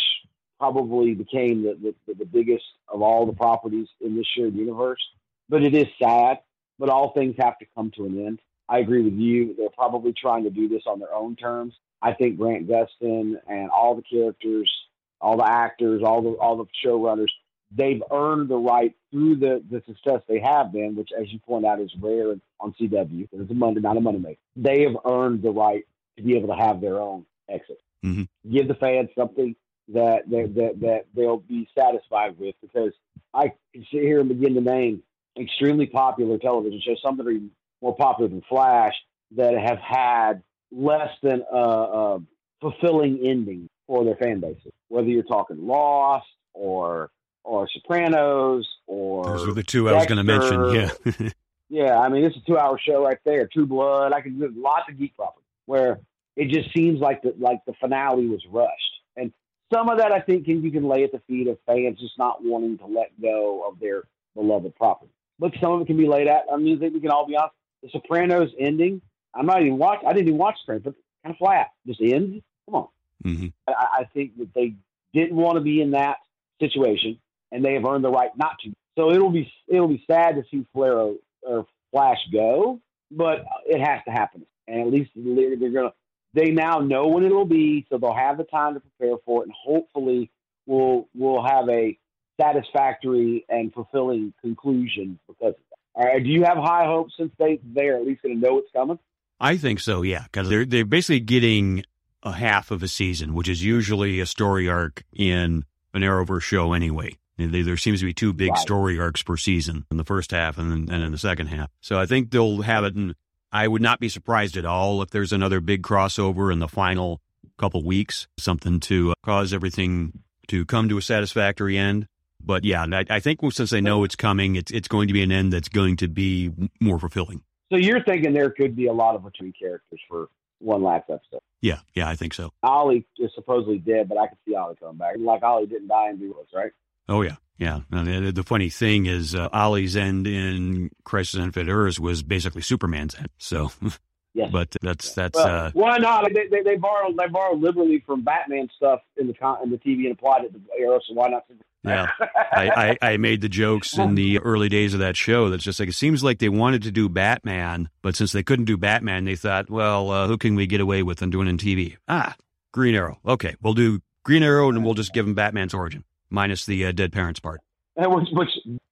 [SPEAKER 3] probably became the, the, the biggest of all the properties in this shared universe. But it is sad. But all things have to come to an end. I agree with you. They're probably trying to do this on their own terms. I think Grant Gustin and all the characters, all the actors, all the all the showrunners, they've earned the right through the, the success they have been, which, as you point out, is rare on CW. It's a Monday, not a Monday maker. They have earned the right to be able to have their own exit.
[SPEAKER 2] Mm-hmm.
[SPEAKER 3] Give the fans something that, that that that they'll be satisfied with, because I can sit here and begin to name extremely popular television shows, some that are more popular than Flash, that have had less than a, a fulfilling ending for their fan bases. Whether you're talking Lost or or Sopranos or
[SPEAKER 2] those are the two I was going to mention. Yeah,
[SPEAKER 3] yeah. I mean, it's a two-hour show right there. True Blood. I can do lots of geek properties where it just seems like the like the finale was rushed, and some of that I think can, you can lay at the feet of fans just not wanting to let go of their beloved property. But some of it can be laid at. I mean, we can all be honest. The Sopranos ending. I'm not even watch. I didn't even watch Sopranos, but kind of flat. Just ends. Come on.
[SPEAKER 2] mm-hmm.
[SPEAKER 3] I, I think that they didn't want to be in that situation, and they have earned the right not to. So it'll be it'll be sad to see Flare or Flash go, but it has to happen. And at least they're, they're gonna. They now know when it'll be, so they'll have the time to prepare for it, and hopefully, we'll we'll have a satisfactory and fulfilling conclusion because of that. All right, do you have high hopes since they they're at least going to know it's coming?
[SPEAKER 2] I think so, yeah, because they're they're basically getting a half of a season, which is usually a story arc in an Arrowverse show anyway. There seems to be two big
[SPEAKER 3] Right.
[SPEAKER 2] story arcs per season in the first half and then, and in the second half. So I think they'll have it. And I would not be surprised at all if there's another big crossover in the final couple weeks, something to uh, cause everything to come to a satisfactory end. But yeah, I, I think since they know it's coming, it's it's going to be an end that's going to be more fulfilling.
[SPEAKER 3] So you're thinking there could be a lot of returning characters for one last episode.
[SPEAKER 2] Yeah, yeah, I think so.
[SPEAKER 3] Ollie is supposedly dead, but I could see Ollie coming back. Like Ollie didn't die in Duos, right?
[SPEAKER 2] Oh yeah, yeah. And the, the funny thing is, uh, Ollie's end in Crisis on Infinite Earths was basically Superman's end. So,
[SPEAKER 3] Yes.
[SPEAKER 2] but that's that's
[SPEAKER 3] Well,
[SPEAKER 2] uh,
[SPEAKER 3] why not? They, they, they borrowed they borrowed liberally from Batman stuff in the con- in the TV and applied it to Arrow. So why not?
[SPEAKER 2] yeah. I, I I made the jokes in the early days of that show. That's just like it seems like they wanted to do Batman, but since they couldn't do Batman, they thought, well, uh, who can we get away with and doing in TV? Ah, Green Arrow. Okay, we'll do Green Arrow, and we'll just give him Batman's origin minus the uh, dead parents part.
[SPEAKER 3] which, which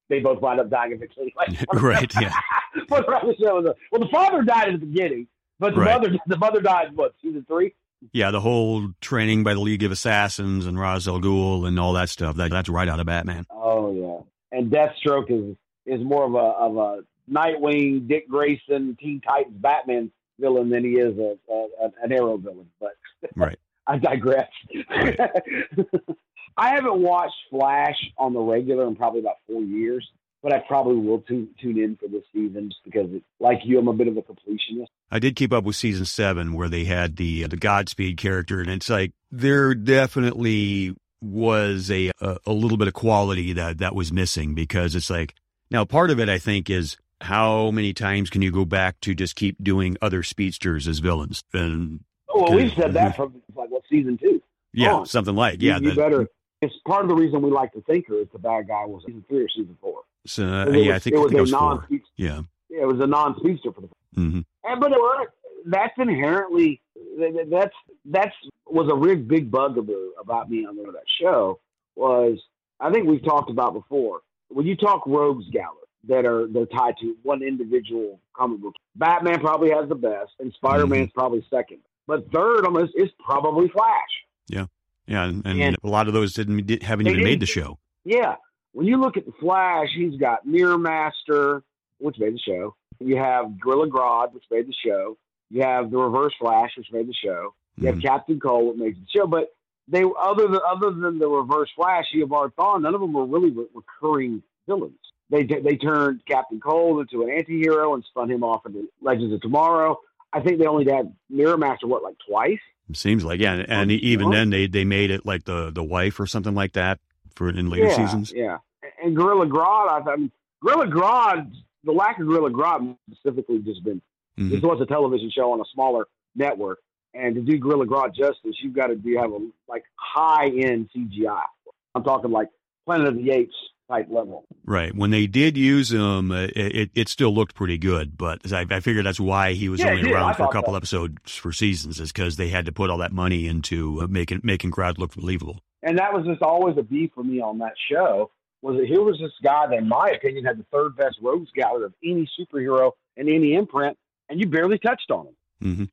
[SPEAKER 3] they both wind up dying eventually.
[SPEAKER 2] Right, yeah.
[SPEAKER 3] a- well, the father died at the beginning, but the
[SPEAKER 2] Right.
[SPEAKER 3] mother the mother died what season three?
[SPEAKER 2] Yeah, the whole training by the League of Assassins and Ra's al Ghul and all that stuff. That, that's right out of Batman.
[SPEAKER 3] Oh yeah, and Deathstroke is is more of a of a Nightwing, Dick Grayson, Teen Titans, Batman villain than he is a, a an Arrow villain. But
[SPEAKER 2] Right.
[SPEAKER 3] I digress.
[SPEAKER 2] Right.
[SPEAKER 3] I haven't watched Flash on the regular in probably about four years, but I probably will tune tune in for this season just because, it, like you, I'm a bit of a completionist.
[SPEAKER 2] I did keep up with season seven where they had the uh, the Godspeed character, and it's like there definitely was a a, a little bit of quality that that was missing because it's like now part of it I think is how many times can you go back to just keep doing other speedsters as villains and
[SPEAKER 3] Well, we've said that from like what season two.
[SPEAKER 2] yeah
[SPEAKER 3] on.
[SPEAKER 2] something like yeah
[SPEAKER 3] you,
[SPEAKER 2] that-
[SPEAKER 3] better. It's part of the reason we like the Thinker is the bad guy was season three or season four.
[SPEAKER 2] so, uh, yeah I think,
[SPEAKER 3] it was
[SPEAKER 2] think
[SPEAKER 3] a
[SPEAKER 2] was
[SPEAKER 3] non
[SPEAKER 2] yeah
[SPEAKER 3] Yeah, it was a non-speedster for the.
[SPEAKER 2] Mm-hmm.
[SPEAKER 3] And but that's inherently that's that's was a real big bugaboo about me on that show was I think we've talked about before when you talk rogues gallery that are they're tied to one individual comic book. Batman probably has the best, and Spider Man's probably second, but third on this is probably Flash.
[SPEAKER 2] Yeah, and, and,
[SPEAKER 3] And-
[SPEAKER 2] a lot of those didn't did, haven't even made
[SPEAKER 3] didn't-
[SPEAKER 2] the show.
[SPEAKER 3] Yeah, when you look at the Flash, he's got Mirror Master, which made the show. You have Gorilla Grodd, which made the show. You have the Reverse Flash, which made the show. You have
[SPEAKER 2] Mhm.
[SPEAKER 3] Captain Cold, which makes the show. But they other than other than the Reverse Flash, Eobard Thawne, none of them were really re- recurring villains. They they turned Captain Cold into an anti-hero and spun him off into Legends of Tomorrow. I think they only had Mirror Master what like twice.
[SPEAKER 2] Seems like yeah, and
[SPEAKER 3] Oh,
[SPEAKER 2] even then they they made it like the the wife or something like that for in later
[SPEAKER 3] yeah,
[SPEAKER 2] seasons.
[SPEAKER 3] Yeah, and Gorilla Grodd, I, I mean, Gorilla Grodd, the lack of Gorilla Grodd specifically just been
[SPEAKER 2] Mhm.
[SPEAKER 3] this was a television show on a smaller network, and to do Gorilla Grodd justice, you've got to do have a like high end CGI. I'm talking like Planet of the Apes type level.
[SPEAKER 2] Right. When they did use him, uh, it it still looked pretty good. But I, I figured that's why he was
[SPEAKER 3] Yeah,
[SPEAKER 2] only around for a couple
[SPEAKER 3] so.
[SPEAKER 2] episodes for seasons, is because they had to put all that money into uh, making making Grodd look believable.
[SPEAKER 3] And that was just always a beef for me on that show. Was that here was this guy that, in my opinion, had the third best rogues gallery of any superhero in any imprint, and you barely touched on him.
[SPEAKER 2] hmm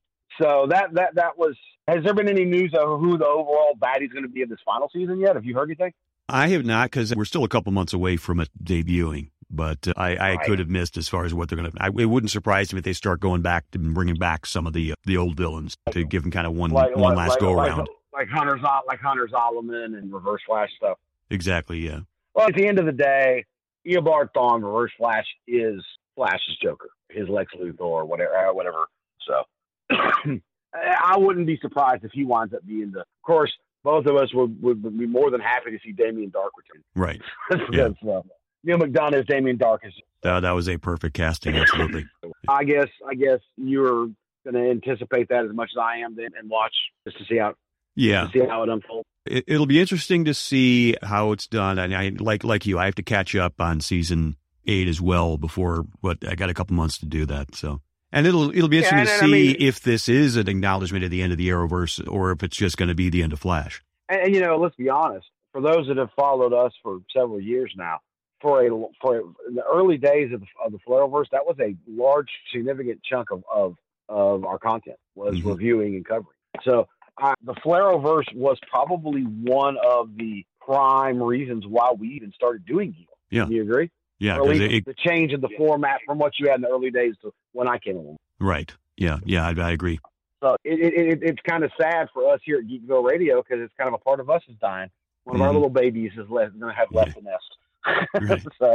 [SPEAKER 3] So that that that was. Has there been any news of who the overall baddie's going to be of this final season yet? Have you heard anything?
[SPEAKER 2] I have not because we're still a couple months away from it debuting. But uh, I, I
[SPEAKER 3] Right.
[SPEAKER 2] could have missed as far as what they're going to. It wouldn't surprise me if they start going back and bringing back some of the uh, the old villains to give them kind of one one last go around.
[SPEAKER 3] like Hunter Zo- like Hunter Zolomon and Reverse Flash stuff.
[SPEAKER 2] Exactly. Yeah.
[SPEAKER 3] Well, at the end of the day, Eobard Thawne, Reverse Flash is Flash's Joker, his Lex Luthor, or whatever, uh, whatever. So, I wouldn't be surprised if he winds up being the. Of course, both of us would, would, be more than happy to see Damien Darhk return.
[SPEAKER 2] Right.
[SPEAKER 3] because uh, Neal McDonough as Damien Darhk is.
[SPEAKER 2] That, that was a perfect casting. Absolutely.
[SPEAKER 3] I guess. I guess you're going to anticipate that as much as I am, then, and watch just to see how
[SPEAKER 2] Yeah.
[SPEAKER 3] to see how it unfolds.
[SPEAKER 2] it, it'll be interesting to see how it's done. And I like like you, I have to catch up on season eight as well before. But I got a couple months to do that. So, and it'll it'll be interesting
[SPEAKER 3] Yeah,
[SPEAKER 2] to see
[SPEAKER 3] I mean-
[SPEAKER 2] if this is an acknowledgement of the end of the Arrowverse or if it's just going to be the end of Flash.
[SPEAKER 3] And, and you know, let's be honest. For those that have followed us for several years now, for a for in the early days of the, of the Flarrowverse, that was a large, significant chunk of of, of our content was
[SPEAKER 2] Mhm.
[SPEAKER 3] reviewing and covering. So uh, the Flarrowverse was probably one of the prime reasons why we even started doing Geek.
[SPEAKER 2] Yeah.
[SPEAKER 3] Do you agree?
[SPEAKER 2] Yeah,
[SPEAKER 3] Or least
[SPEAKER 2] it, it-
[SPEAKER 3] the change in the format from what you had in the early days to when I came along.
[SPEAKER 2] right. Yeah, yeah, I, I agree.
[SPEAKER 3] So it, it, it, it's kind of sad for us here at Geekville Radio because it's kind of a part of us is dying. One of our
[SPEAKER 2] Mhm.
[SPEAKER 3] little babies is left, going to have left the nest.
[SPEAKER 2] Right.
[SPEAKER 3] so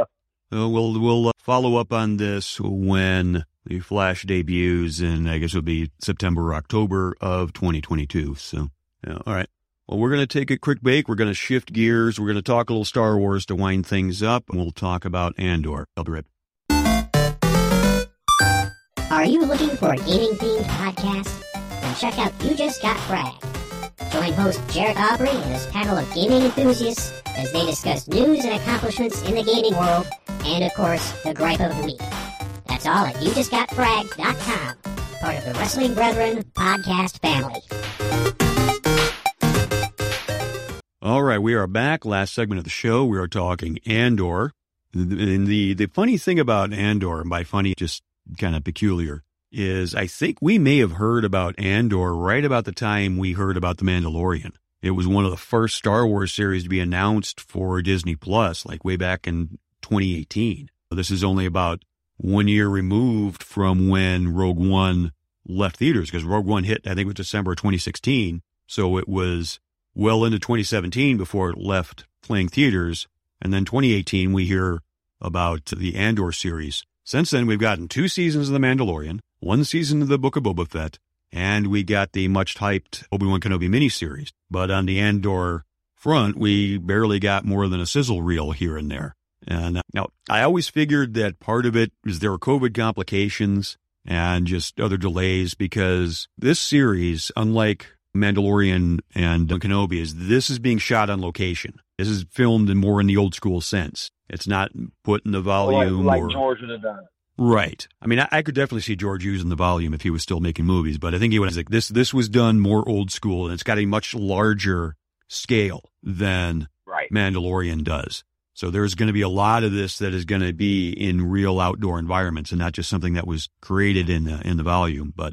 [SPEAKER 2] Uh, we'll we'll uh, follow up on this when the Flash debuts, and I guess it'll be September or October of 2022. So, yeah, all right. Well, we're going to take a quick break. We're going to shift gears. We're going to talk a little Star Wars to wind things up, and we'll talk about Andor. I'll be right.
[SPEAKER 4] Are you looking for a gaming themed podcast? Then check out You Just Got Fragged. Join host Jared Aubrey and his panel of gaming enthusiasts as they discuss news and accomplishments in the gaming world, and of course, the gripe of the week. That's all at YouJustGotFragged.com, part of the Wrestling Brethren podcast family.
[SPEAKER 2] All right, we are back. Last segment of the show, we are talking Andor. And the, the funny thing about Andor, and by funny, just kind of peculiar, is I think we may have heard about Andor right about the time we heard about The Mandalorian. It was one of the first Star Wars series to be announced for Disney Plus, like way back in 2018. This is only about one year removed from when Rogue One left theaters, because Rogue One hit, I think it was December 2016. So it was well into 2017 before it left playing theaters. And then 2018, we hear about the Andor series. Since then, we've gotten two seasons of The Mandalorian, one season of the Book of Boba Fett, and we got the much hyped Obi-Wan Kenobi miniseries. But on the Andor front, we barely got more than a sizzle reel here and there. And uh, now I always figured that part of it is there were COVID complications and just other delays because this series, unlike Mandalorian and Kenobi, is this is being shot on location. This is filmed in more in the old school sense. It's not putting the volume
[SPEAKER 3] like, like
[SPEAKER 2] or
[SPEAKER 3] George would have done.
[SPEAKER 2] Right. I mean, I, I, could definitely see George using the volume if he was still making movies, but I think he was like this. This was done more old school, and it's got a much larger scale than
[SPEAKER 3] right.
[SPEAKER 2] Mandalorian does. So there's going to be a lot of this that is going to be in real outdoor environments, and not just something that was created in the in the volume. But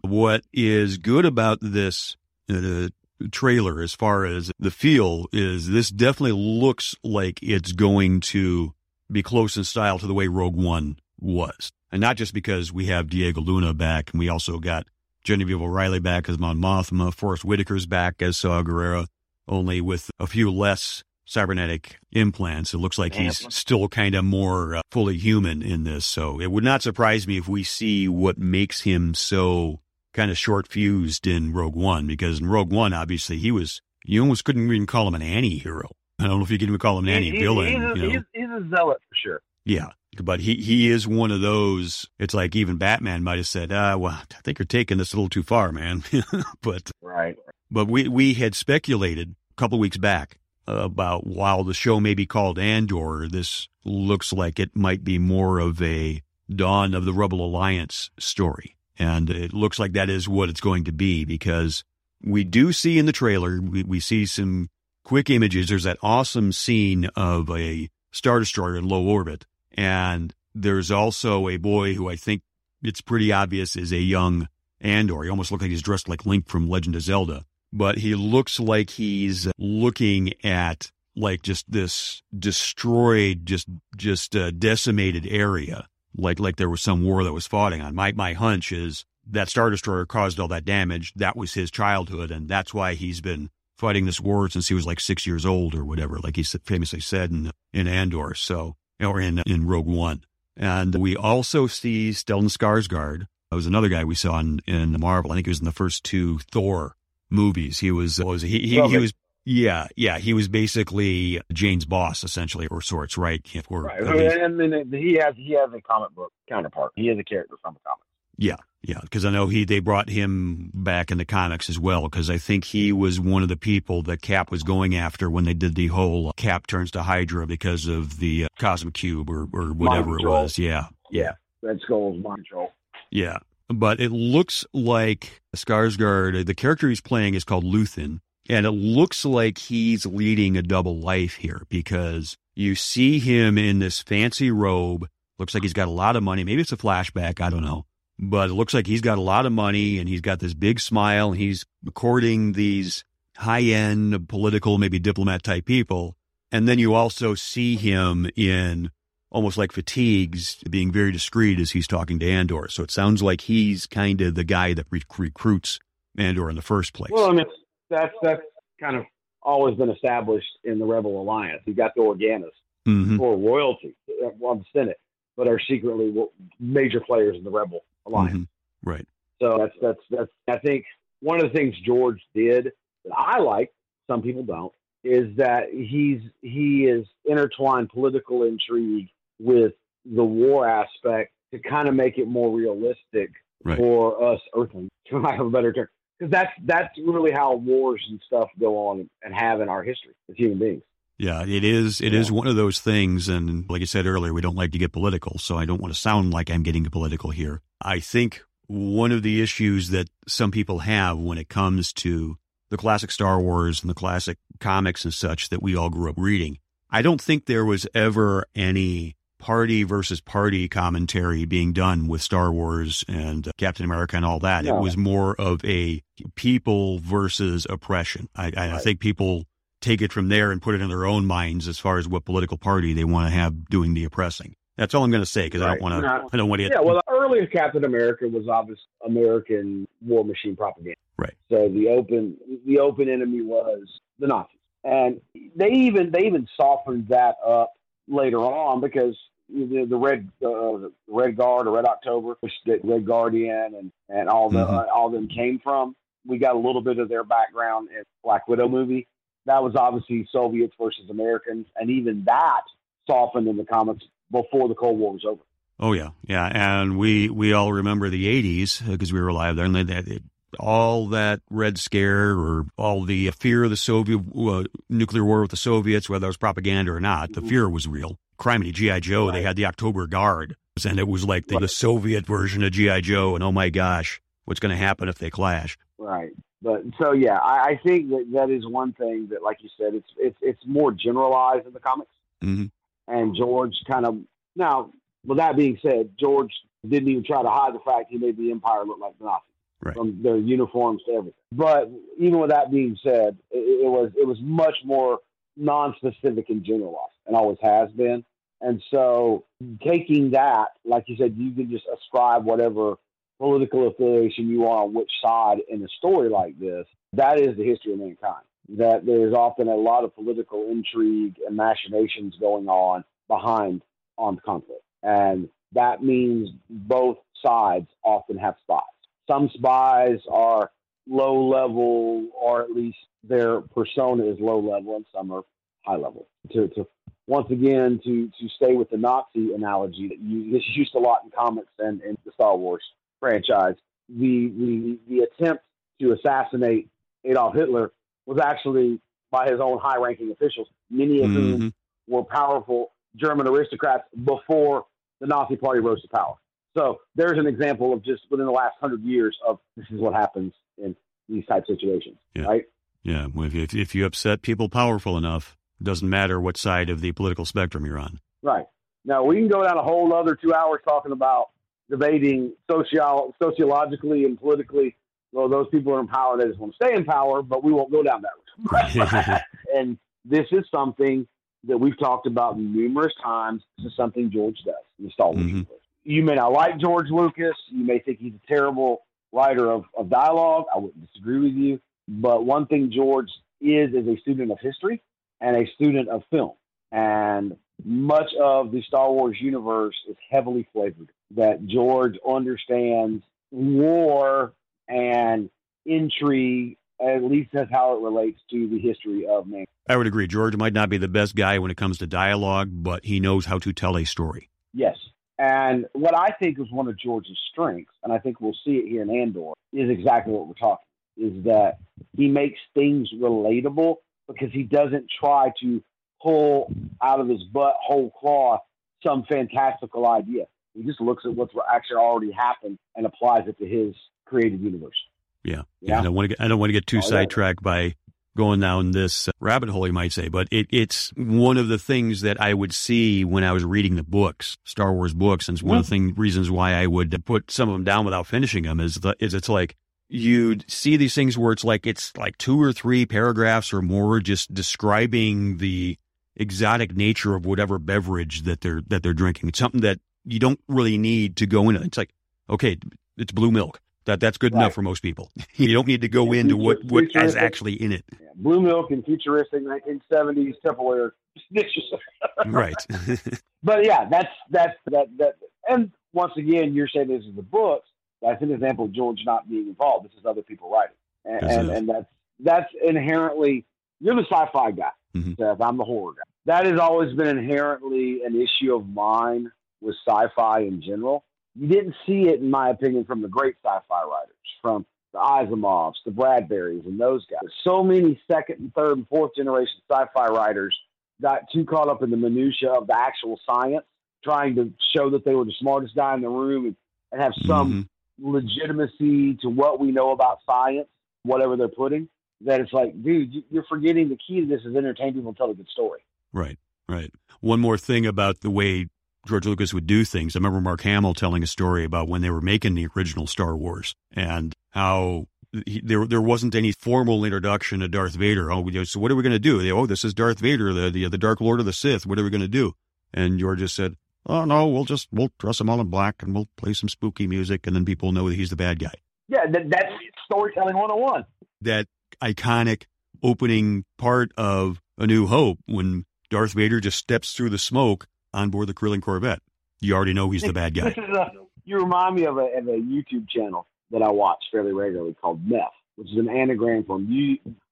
[SPEAKER 2] what is good about this uh, trailer, as far as the feel, is this definitely looks like it's going to be close in style to the way Rogue One was. And not just because we have Diego Luna back, and we also got Genevieve O'Reilly back as Mon Mothma, Forest Whitaker's back as Saw Gerrera, only with a few less cybernetic implants. It looks like he's still kind of more uh, fully human in this. So it would not surprise me if we see what makes him so kind of short fused in Rogue One, because in Rogue One, obviously, he was, you almost couldn't even call him an anti hero. I don't know if you can even call him an anti villain.
[SPEAKER 3] He's,
[SPEAKER 2] you know?
[SPEAKER 3] he's, he's a zealot for sure.
[SPEAKER 2] Yeah but he he is one of those. It's like even Batman might have said, "Ah, well, I think you're taking this a little too far, man." but
[SPEAKER 3] right.
[SPEAKER 2] But we we had speculated a couple weeks back about while the show may be called Andor, this looks like it might be more of a Dawn of the Rebel Alliance story, and it looks like that is what it's going to be because we do see in the trailer we, we see some quick images. There's that awesome scene of a star destroyer in low orbit and there's also a boy who I think it's pretty obvious is a young Andor. He almost looks like he's dressed like Link from Legend of Zelda, but he looks like he's looking at like just this destroyed, just just uh, decimated area, like like there was some war that was fought on. My my hunch is that Star Destroyer caused all that damage. That was his childhood, and that's why he's been fighting this war since he was like six years old or whatever, like he famously said in in Andor. So or in in Rogue One. And we also see Stellan Skarsgård. That was another guy we saw in, in Marvel. I think he was in the first two Thor movies. He was was he he, he was yeah yeah he was basically Jane's boss essentially or sorts right.
[SPEAKER 3] Or, right. and then he has he has a comic book counterpart. He is a character from the comics.
[SPEAKER 2] Yeah, yeah, because I know he they brought him back in the comics as well because I think he was one of the people that Cap was going after when they did the whole Cap turns to Hydra because of the uh, Cosmic Cube or or whatever it was. Yeah,
[SPEAKER 3] yeah, Red Skull's mind control.
[SPEAKER 2] Yeah, but it looks like Skarsgård, the character he's playing is called Luthen, and it looks like he's leading a double life here because you see him in this fancy robe. Looks like he's got a lot of money. Maybe it's a flashback. I don't know but it looks like he's got a lot of money and he's got this big smile and he's courting these high end political, maybe diplomat type people. And then you also see him in almost like fatigues, being very discreet as he's talking to Andor. So it sounds like he's kind of the guy that re- recruits Andor in the first place.
[SPEAKER 3] Well, I mean, that's, that's kind of always been established in the Rebel Alliance. You got the Organas mm-hmm. for royalty, well, the Senate, but are secretly major players in the Rebel alliance.
[SPEAKER 2] Mm-hmm. Right.
[SPEAKER 3] So that's that's that's I think one of the things George did that I like, some people don't, is that he's he is intertwined political intrigue with the war aspect to kind of make it more realistic right. for us Earthlings, to have a better term. Because that's that's really how wars and stuff go on and have in our history as human beings.
[SPEAKER 2] Yeah, it is. It yeah. is one of those things, and like I said earlier, we don't like to get political, so I don't want to sound like I'm getting political here. I think one of the issues that some people have when it comes to the classic Star Wars and the classic comics and such that we all grew up reading, I don't think there was ever any party versus party commentary being done with Star Wars and uh, Captain America and all that. No. It was more of a people versus oppression. I, right. I think people take it from there and put it in their own minds as far as what political party they want to have doing the oppressing. That's all I'm going to say because right. I don't want to. I don't want to.
[SPEAKER 3] Yeah, well, the earliest Captain America was obviously American war machine propaganda.
[SPEAKER 2] Right.
[SPEAKER 3] So the open the open enemy was the Nazis, and they even they even softened that up later on because the, the red uh, the Red Guard or Red October, which the Red Guardian and and all the mm-hmm. uh, all them came from. We got a little bit of their background in Black Widow movie. That was obviously Soviets versus Americans, and even that softened in the comics before the Cold War was over.
[SPEAKER 2] Oh yeah, yeah, and we we all remember the '80s because we were alive there, and they, all that Red Scare or all the fear of the Soviet uh, nuclear war with the Soviets, whether it was propaganda or not, the mm-hmm. fear was real. Criminy GI Joe. Right. They had the October Guard, and it was like the, right. the Soviet version of GI Joe. And oh my gosh, what's going to happen if they clash?
[SPEAKER 3] Right. But so yeah, I, I, think that that is one thing that, like you said, it's it's it's more generalized in the comics.
[SPEAKER 2] Mm-hmm.
[SPEAKER 3] And George kind of now, with that being said, George didn't even try to hide the fact he made the Empire look like the Nazis,
[SPEAKER 2] right.
[SPEAKER 3] from their uniforms to everything. But even with that being said, it, it was it was much more non-specific and generalized, and always has been. And so, taking that, like you said, you can just ascribe whatever political affiliation you want on which side in a story like this. That is the history of mankind. That there's often a lot of political intrigue and machinations going on behind armed conflict. And that means both sides often have spies. Some spies are low level, or at least their persona is low level, and some are high level. To, to once again, to to stay with the Nazi analogy that you this is used a lot in comics and in the Star Wars franchise. The the the attempt to assassinate Adolf Hitler was actually by his own high ranking officials, many of mm-hmm. whom were powerful German aristocrats before the Nazi Party rose to power. So there's an example of just within the last hundred years of this is what happens in these type situations,
[SPEAKER 2] yeah.
[SPEAKER 3] right?
[SPEAKER 2] Yeah, if, if you upset people powerful enough, it doesn't matter what side of the political spectrum you're on.
[SPEAKER 3] Right. Now we can go down a whole other two hours talking about debating socio- sociologically and politically. Well, those people are in power; they just want to stay in power, but we won't go down that route. and this is something that we've talked about numerous times. This is something George does Star mm-hmm. You may not like George Lucas. You may think he's a terrible writer of, of dialogue. I wouldn't disagree with you. But one thing George is is a student of history and a student of film. And much of the Star Wars universe is heavily flavored. That George understands war and intrigue at least that's how it relates to the history of man.
[SPEAKER 2] I would agree. George might not be the best guy when it comes to dialogue, but he knows how to tell a story.
[SPEAKER 3] Yes. And what I think is one of George's strengths, and I think we'll see it here in Andor, is exactly what we're talking. Is that he makes things relatable because he doesn't try to pull out of his butt whole cloth some fantastical idea. He just looks at what's actually already happened and applies it to his created universe.
[SPEAKER 2] Yeah. yeah. I don't want to get, I don't want to get too oh, sidetracked yeah. by going down this uh, rabbit hole, you might say, but it, it's one of the things that I would see when I was reading the books, Star Wars books. And it's one of the thing, reasons why I would put some of them down without finishing them is the, is it's like, you'd see these things where it's like, it's like two or three paragraphs or more just describing the exotic nature of whatever beverage that they're, that they're drinking. It's something that you don't really need to go into. It's like, okay, it's blue milk. That that's good right. enough for most people. you don't need to go into what what is actually in it.
[SPEAKER 3] Yeah. Blue milk and futuristic 1970s Tupperware dishes.
[SPEAKER 2] right.
[SPEAKER 3] but yeah, that's that's that that. And once again, you're saying this is the books. That's an example of George not being involved. This is other people writing, and and, and that's that's inherently you're the sci-fi guy.
[SPEAKER 2] Mm-hmm.
[SPEAKER 3] I'm the horror guy. That has always been inherently an issue of mine with sci-fi in general you didn't see it, in my opinion, from the great sci-fi writers, from the Asimovs, the Bradburys, and those guys. So many second and third and fourth generation sci-fi writers got too caught up in the minutia of the actual science, trying to show that they were the smartest guy in the room and, and have some mm-hmm. legitimacy to what we know about science, whatever they're putting. That it's like, dude, you're forgetting the key to this is entertain people and tell a good story.
[SPEAKER 2] Right, right. One more thing about the way George Lucas would do things. I remember Mark Hamill telling a story about when they were making the original Star Wars and how he, there there wasn't any formal introduction to Darth Vader. Oh, so what are we going to do? They, oh, this is Darth Vader, the, the the Dark Lord of the Sith. What are we going to do? And George just said, "Oh no, we'll just we'll dress him all in black and we'll play some spooky music, and then people know that he's the bad guy."
[SPEAKER 3] Yeah, that, that's storytelling 101.
[SPEAKER 2] That iconic opening part of A New Hope when Darth Vader just steps through the smoke on board the Corellian Corvette. You already know he's the bad guy.
[SPEAKER 3] A, you remind me of a, of a, YouTube channel that I watch fairly regularly called Meth, which is an anagram for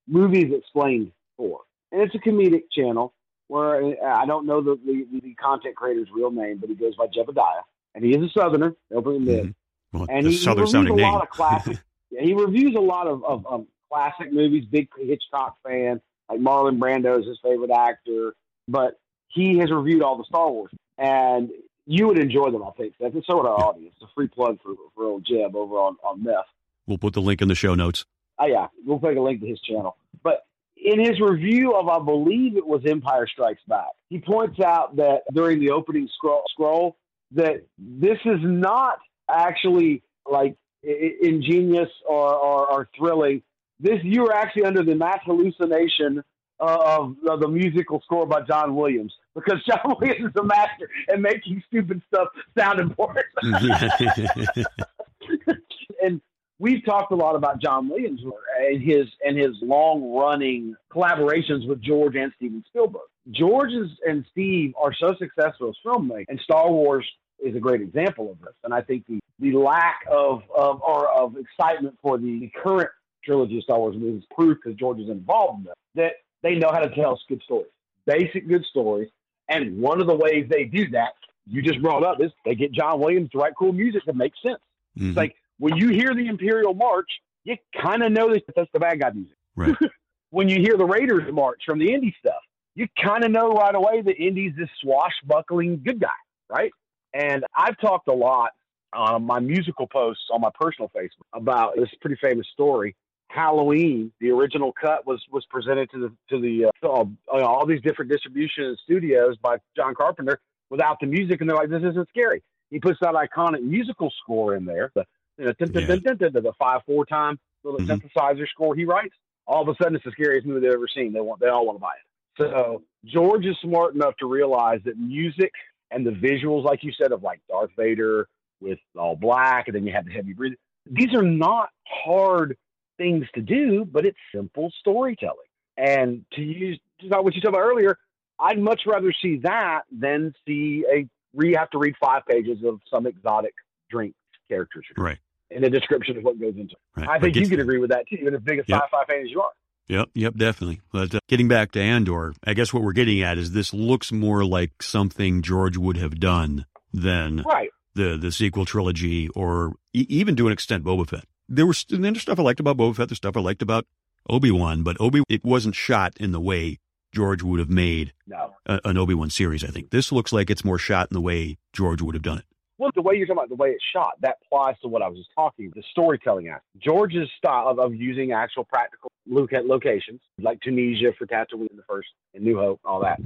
[SPEAKER 3] Movies Explained For. And it's a comedic channel where uh, I don't know the, the, the content creator's real name, but he goes by Jebediah. And he is a Southerner, mid. Mm-hmm.
[SPEAKER 2] Well,
[SPEAKER 3] and he,
[SPEAKER 2] he reviews a
[SPEAKER 3] name.
[SPEAKER 2] lot
[SPEAKER 3] of classic. yeah, he reviews a lot of, of, of classic movies. Big Hitchcock fan, like Marlon Brando is his favorite actor. But he has reviewed all the Star Wars, and you would enjoy them, I think. And so would our
[SPEAKER 2] Yeah.
[SPEAKER 3] audience. It's a free plug for for old Jeb over on on Meth.
[SPEAKER 2] We'll put the link in the show notes.
[SPEAKER 3] Oh yeah, we'll put a link to his channel. But in his review of, I believe it was Empire Strikes Back, he points out that during the opening scroll, scroll that this is not actually like ingenious or, or, or thrilling. This you are actually under the mass hallucination of, the musical score by John Williams because John Williams is a master at making stupid stuff sound important. and we've talked a lot about John Williams and his and his long running collaborations with George and Steven Spielberg. George and Steve are so successful as filmmakers, and Star Wars is a great example of this. And I think the, the lack of, of or of excitement for the current trilogy of Star Wars movies proof because George is involved in this that they know how to tell us good stories, basic good stories. And one of the ways they do that, you just brought up, is they get John Williams to write cool music that makes sense.
[SPEAKER 2] Mhm.
[SPEAKER 3] It's like when you hear the Imperial March, you kind of know that that's the bad guy music.
[SPEAKER 2] Right.
[SPEAKER 3] when you hear the Raiders March from the Indy stuff, you kind of know right away that Indy's this swashbuckling good guy, right? And I've talked a lot on my musical posts on my personal Facebook about this pretty famous story. Halloween, the original cut was was presented to the to the uh, all, all these different distribution studios by John Carpenter without the music, and they're like, "This isn't scary." He puts that iconic musical score in there, the you know, the five four time little
[SPEAKER 2] Mhm.
[SPEAKER 3] synthesizer score he writes. All of a sudden, it's the scariest movie they've ever seen. They want they all want to buy it. So George is smart enough to realize that music and the visuals, like you said, of like Darth Vader with all black, and then you have the heavy breathing. These are not hard things to do, but it's simple storytelling. And to use like what you talked about earlier, I'd much rather see that than see a re have to read five pages of some exotic drink characters
[SPEAKER 2] Right.
[SPEAKER 3] and a description of what goes into it.
[SPEAKER 2] Right.
[SPEAKER 3] I think you could agree with that too, even as big a
[SPEAKER 2] Yep.
[SPEAKER 3] sci-fi fan as you are.
[SPEAKER 2] Yep, yep, definitely. But uh, getting back to Andor, I guess what we're getting at is this looks more like something George would have done than
[SPEAKER 3] Right.
[SPEAKER 2] the the sequel trilogy, or e- even to an extent Boba Fett. There was and there's stuff I liked about Boba Fett, there's stuff I liked about Obi Wan, but Obi it wasn't shot in the way George would have made
[SPEAKER 3] No.
[SPEAKER 2] a, an Obi Wan series. I think this looks like it's more shot in the way George would have done it.
[SPEAKER 3] Well, the way you're talking about the way it's shot, that applies to what I was just talking, the storytelling aspect. George's style of, of using actual practical loca- locations, like Tunisia for Tatooine in the first, and New Hope, all that,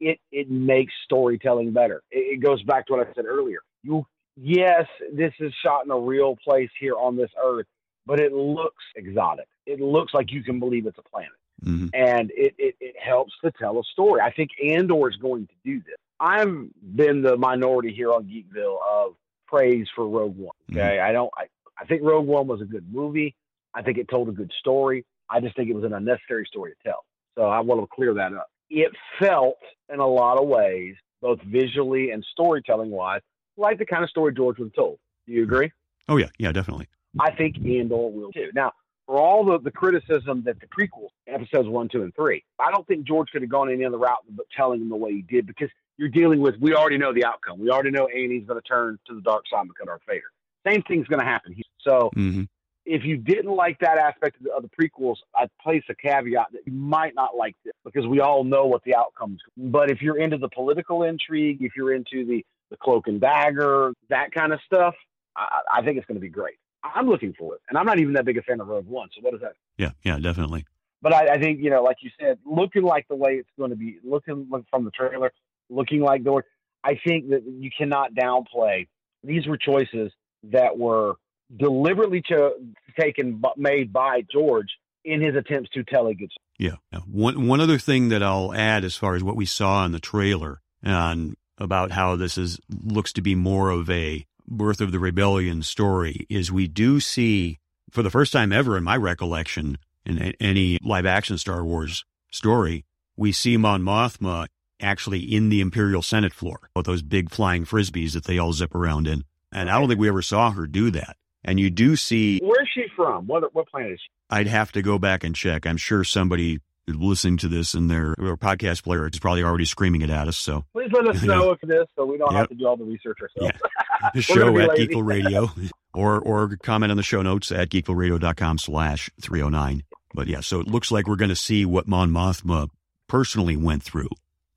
[SPEAKER 3] it, it makes storytelling better. It, it goes back to what I said earlier. You, yes, this is shot in a real place here on this earth, but it looks exotic. It looks like you can believe it's a planet
[SPEAKER 2] hmm
[SPEAKER 3] and it, it, it helps to tell a story. I think Andor is going to do this. I've been the minority here on Geekville of praise for Rogue One. Okay, I don't. I, I think Rogue One was a good movie. I think it told a good story. I just think it was an unnecessary story to tell. So I want to clear that up. It felt in a lot of ways, both visually and storytelling wise, like the kind of story George would have told. Do you agree?
[SPEAKER 2] Oh yeah, yeah, definitely.
[SPEAKER 3] I think Andor will too. Now, for all the, the criticism that the prequels, episodes one, two, and three, I don't think George could have gone any other route but telling him the way he did because you're dealing with, we already know the outcome. We already know Annie's going to turn to the dark side and become Darth Vader. Same thing's going to happen here. So
[SPEAKER 2] hmm
[SPEAKER 3] if you didn't like that aspect of the, of the prequels, I'd place a caveat that you might not like this because we all know what the outcomes. But if you're into the political intrigue, if you're into the, the cloak and dagger, that kind of stuff, I, I think it's going to be great. I'm looking for it, and I'm not even that big a fan of Rogue One. So what is that?
[SPEAKER 2] Yeah, yeah, definitely.
[SPEAKER 3] But I, I think you know, like you said, looking like the way it's going to be, looking like from the trailer, looking like the. I think that you cannot downplay. These were choices that were deliberately cho- taken, but made by George in his attempts to tell a good story.
[SPEAKER 2] Yeah. yeah. One one other thing that I'll add as far as what we saw in the trailer and about how this is looks to be more of a birth of the rebellion story is we do see for the first time ever in my recollection in a- any live action Star Wars story, we see Mon Mothma actually in the Imperial Senate floor with those big flying frisbees that they all zip around in. And I don't think we ever saw her do that. And you do see
[SPEAKER 3] Where's she from? What what planet is she?
[SPEAKER 2] I'd have to go back and check. I'm sure somebody listening to this in their, podcast player is probably already screaming it at us. So
[SPEAKER 3] Please let us know if this, so we don't
[SPEAKER 2] Yep.
[SPEAKER 3] have to do all the research ourselves.
[SPEAKER 2] the show at
[SPEAKER 3] lazy.
[SPEAKER 2] Geekville Radio or or comment on the show notes at geekvilleradio.com slash 309. But yeah, so it looks like we're going to see what Mon Mothma personally went through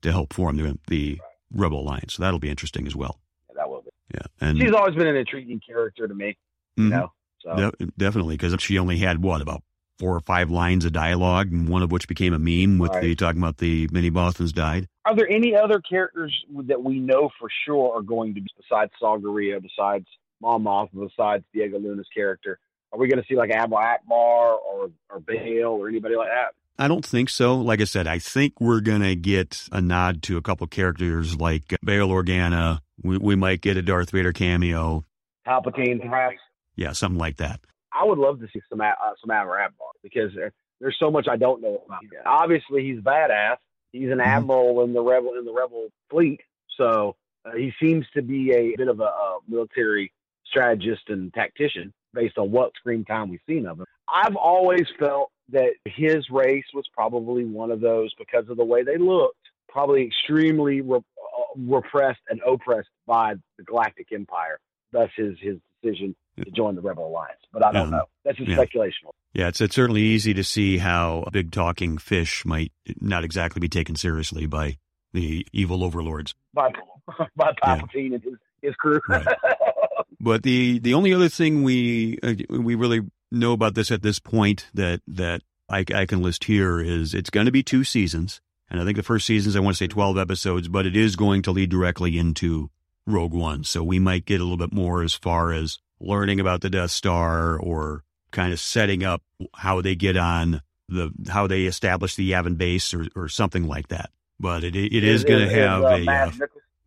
[SPEAKER 2] to help form the, the Rebel Alliance. So that'll be interesting as well.
[SPEAKER 3] Yeah, that will be.
[SPEAKER 2] Yeah, and
[SPEAKER 3] She's always been an intriguing character to me. You
[SPEAKER 2] Mhm.
[SPEAKER 3] know, so
[SPEAKER 2] De- definitely, because she only had what about four or five lines of dialogue, and one of which became a meme with
[SPEAKER 3] Right.
[SPEAKER 2] the talking about the many Bothans died.
[SPEAKER 3] are there any other characters that we know for sure are going to be besides Saw Gerrera, besides Mon Mothma, besides Diego Luna's character? Are we going to see like Admiral Ackbar or or Bail or anybody like that?
[SPEAKER 2] I don't think so. Like I said, I think we're gonna get a nod to a couple characters like Bail Organa. We, we might get a Darth Vader cameo.
[SPEAKER 3] Palpatine, perhaps.
[SPEAKER 2] Yeah, something like that.
[SPEAKER 3] I would love to see some uh, some Admiral because there- there's so much I don't know about. him. Obviously, he's badass. He's an
[SPEAKER 2] Mhm.
[SPEAKER 3] admiral in the rebel in the rebel fleet, so uh, he seems to be a bit of a, a military strategist and tactician based on what screen time we've seen of him. I've always felt that his race was probably one of those because of the way they looked, probably extremely re- uh, repressed and oppressed by the Galactic Empire. Thus, his his decision to join the Rebel Alliance. But I don't
[SPEAKER 2] Yeah.
[SPEAKER 3] know. That's just
[SPEAKER 2] Yeah.
[SPEAKER 3] speculation.
[SPEAKER 2] Yeah, it's it's certainly easy to see how a big talking fish might not exactly be taken seriously by the evil overlords.
[SPEAKER 3] by by Palpatine and his his crew.
[SPEAKER 2] Right. But the the only other thing we uh, we really know about this at this point that that I, I can list here is it's going to be two seasons, and I think the first season's I want to say twelve episodes, but it is going to lead directly into Rogue One, so we might get a little bit more as far as learning about the Death Star or kind of setting up how they get on the how they establish the Yavin base or or something like that. But it it is, going to have
[SPEAKER 3] uh,
[SPEAKER 2] a. Uh,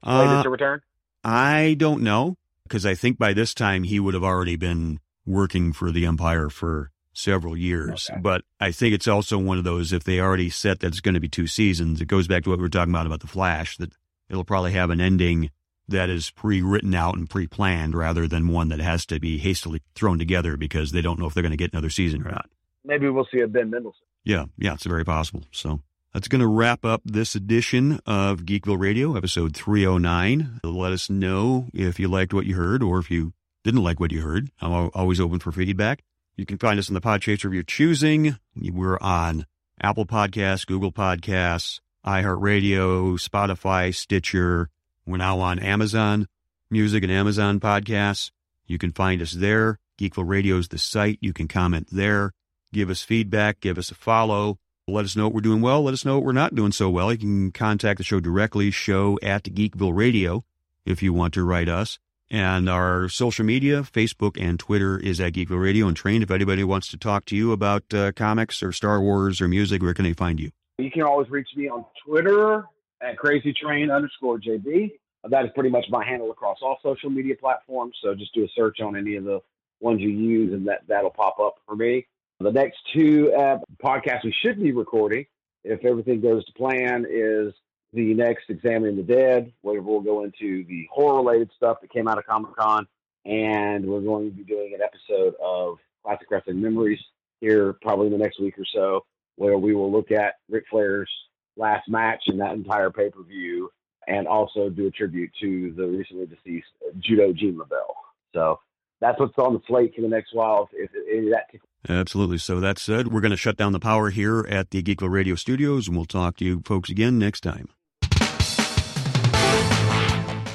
[SPEAKER 2] uh,
[SPEAKER 3] to return.
[SPEAKER 2] I don't know because I think by this time he would have already been working for the Empire for several years.
[SPEAKER 3] Okay.
[SPEAKER 2] But I think it's also one of those if they already set that it's going to be two seasons, it goes back to what we were talking about about the Flash that it'll probably have an ending that is pre-written out and pre-planned rather than one that has to be hastily thrown together because they don't know if they're going to get another season or not.
[SPEAKER 3] Maybe we'll see a Ben Mendelsohn.
[SPEAKER 2] Yeah, yeah, it's very possible. So that's going to wrap up this edition of Geekville Radio, episode 309. Let us know if you liked what you heard or if you didn't like what you heard. I'm always open for feedback. You can find us on the Podchaser of your choosing. We're on Apple Podcasts, Google Podcasts, iHeartRadio, Spotify, Stitcher. We're now on Amazon Music and Amazon Podcasts. You can find us there. Geekville Radio is the site. You can comment there give us feedback, give us a follow. Let us know what we're doing well. Let us know what we're not doing so well. You can contact the show directly, show at Geekville Radio, if you want to write us. And our social media, Facebook and Twitter, is at Geekville Radio. And Train, if anybody wants to talk to you about uh, comics or Star Wars or music, where can they find you?
[SPEAKER 3] You can always reach me on Twitter at Crazy Train underscore JB. That is pretty much my handle across all social media platforms. So just do a search on any of the ones you use, and that that'll pop up for me. The next two uh, podcasts we should be recording, if everything goes to plan, is the next Examining the Dead, where we'll go into the horror related stuff that came out of Comic Con. And we're going to be doing an episode of Classic Wrestling Memories here probably in the next week or so, where we will look at Ric Flair's last match in that entire pay per view and also do a tribute to the recently deceased Judo Gene LeBell. So that's what's on the slate for the next while. If, if of that
[SPEAKER 2] Absolutely. So that said, we're going to shut down the power here at the Geekville Radio Studios, and we'll talk to you folks again next time.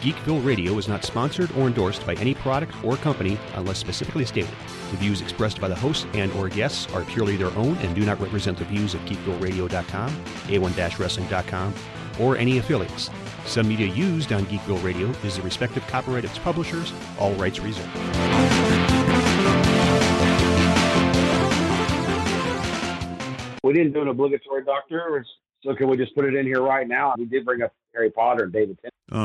[SPEAKER 5] Geekville Radio is not sponsored or endorsed by any product or company unless specifically stated. The views expressed by the hosts and or guests are purely their own and do not represent the views of geekvilleradio.com, a1-wrestling.com, or any affiliates. Some media used on Geekville Radio is the respective copyright of its publishers, all rights reserved.
[SPEAKER 3] we didn't do an obligatory doctor, so can we just put it in here right now? We did bring up Harry Potter and David Tennant. Uh,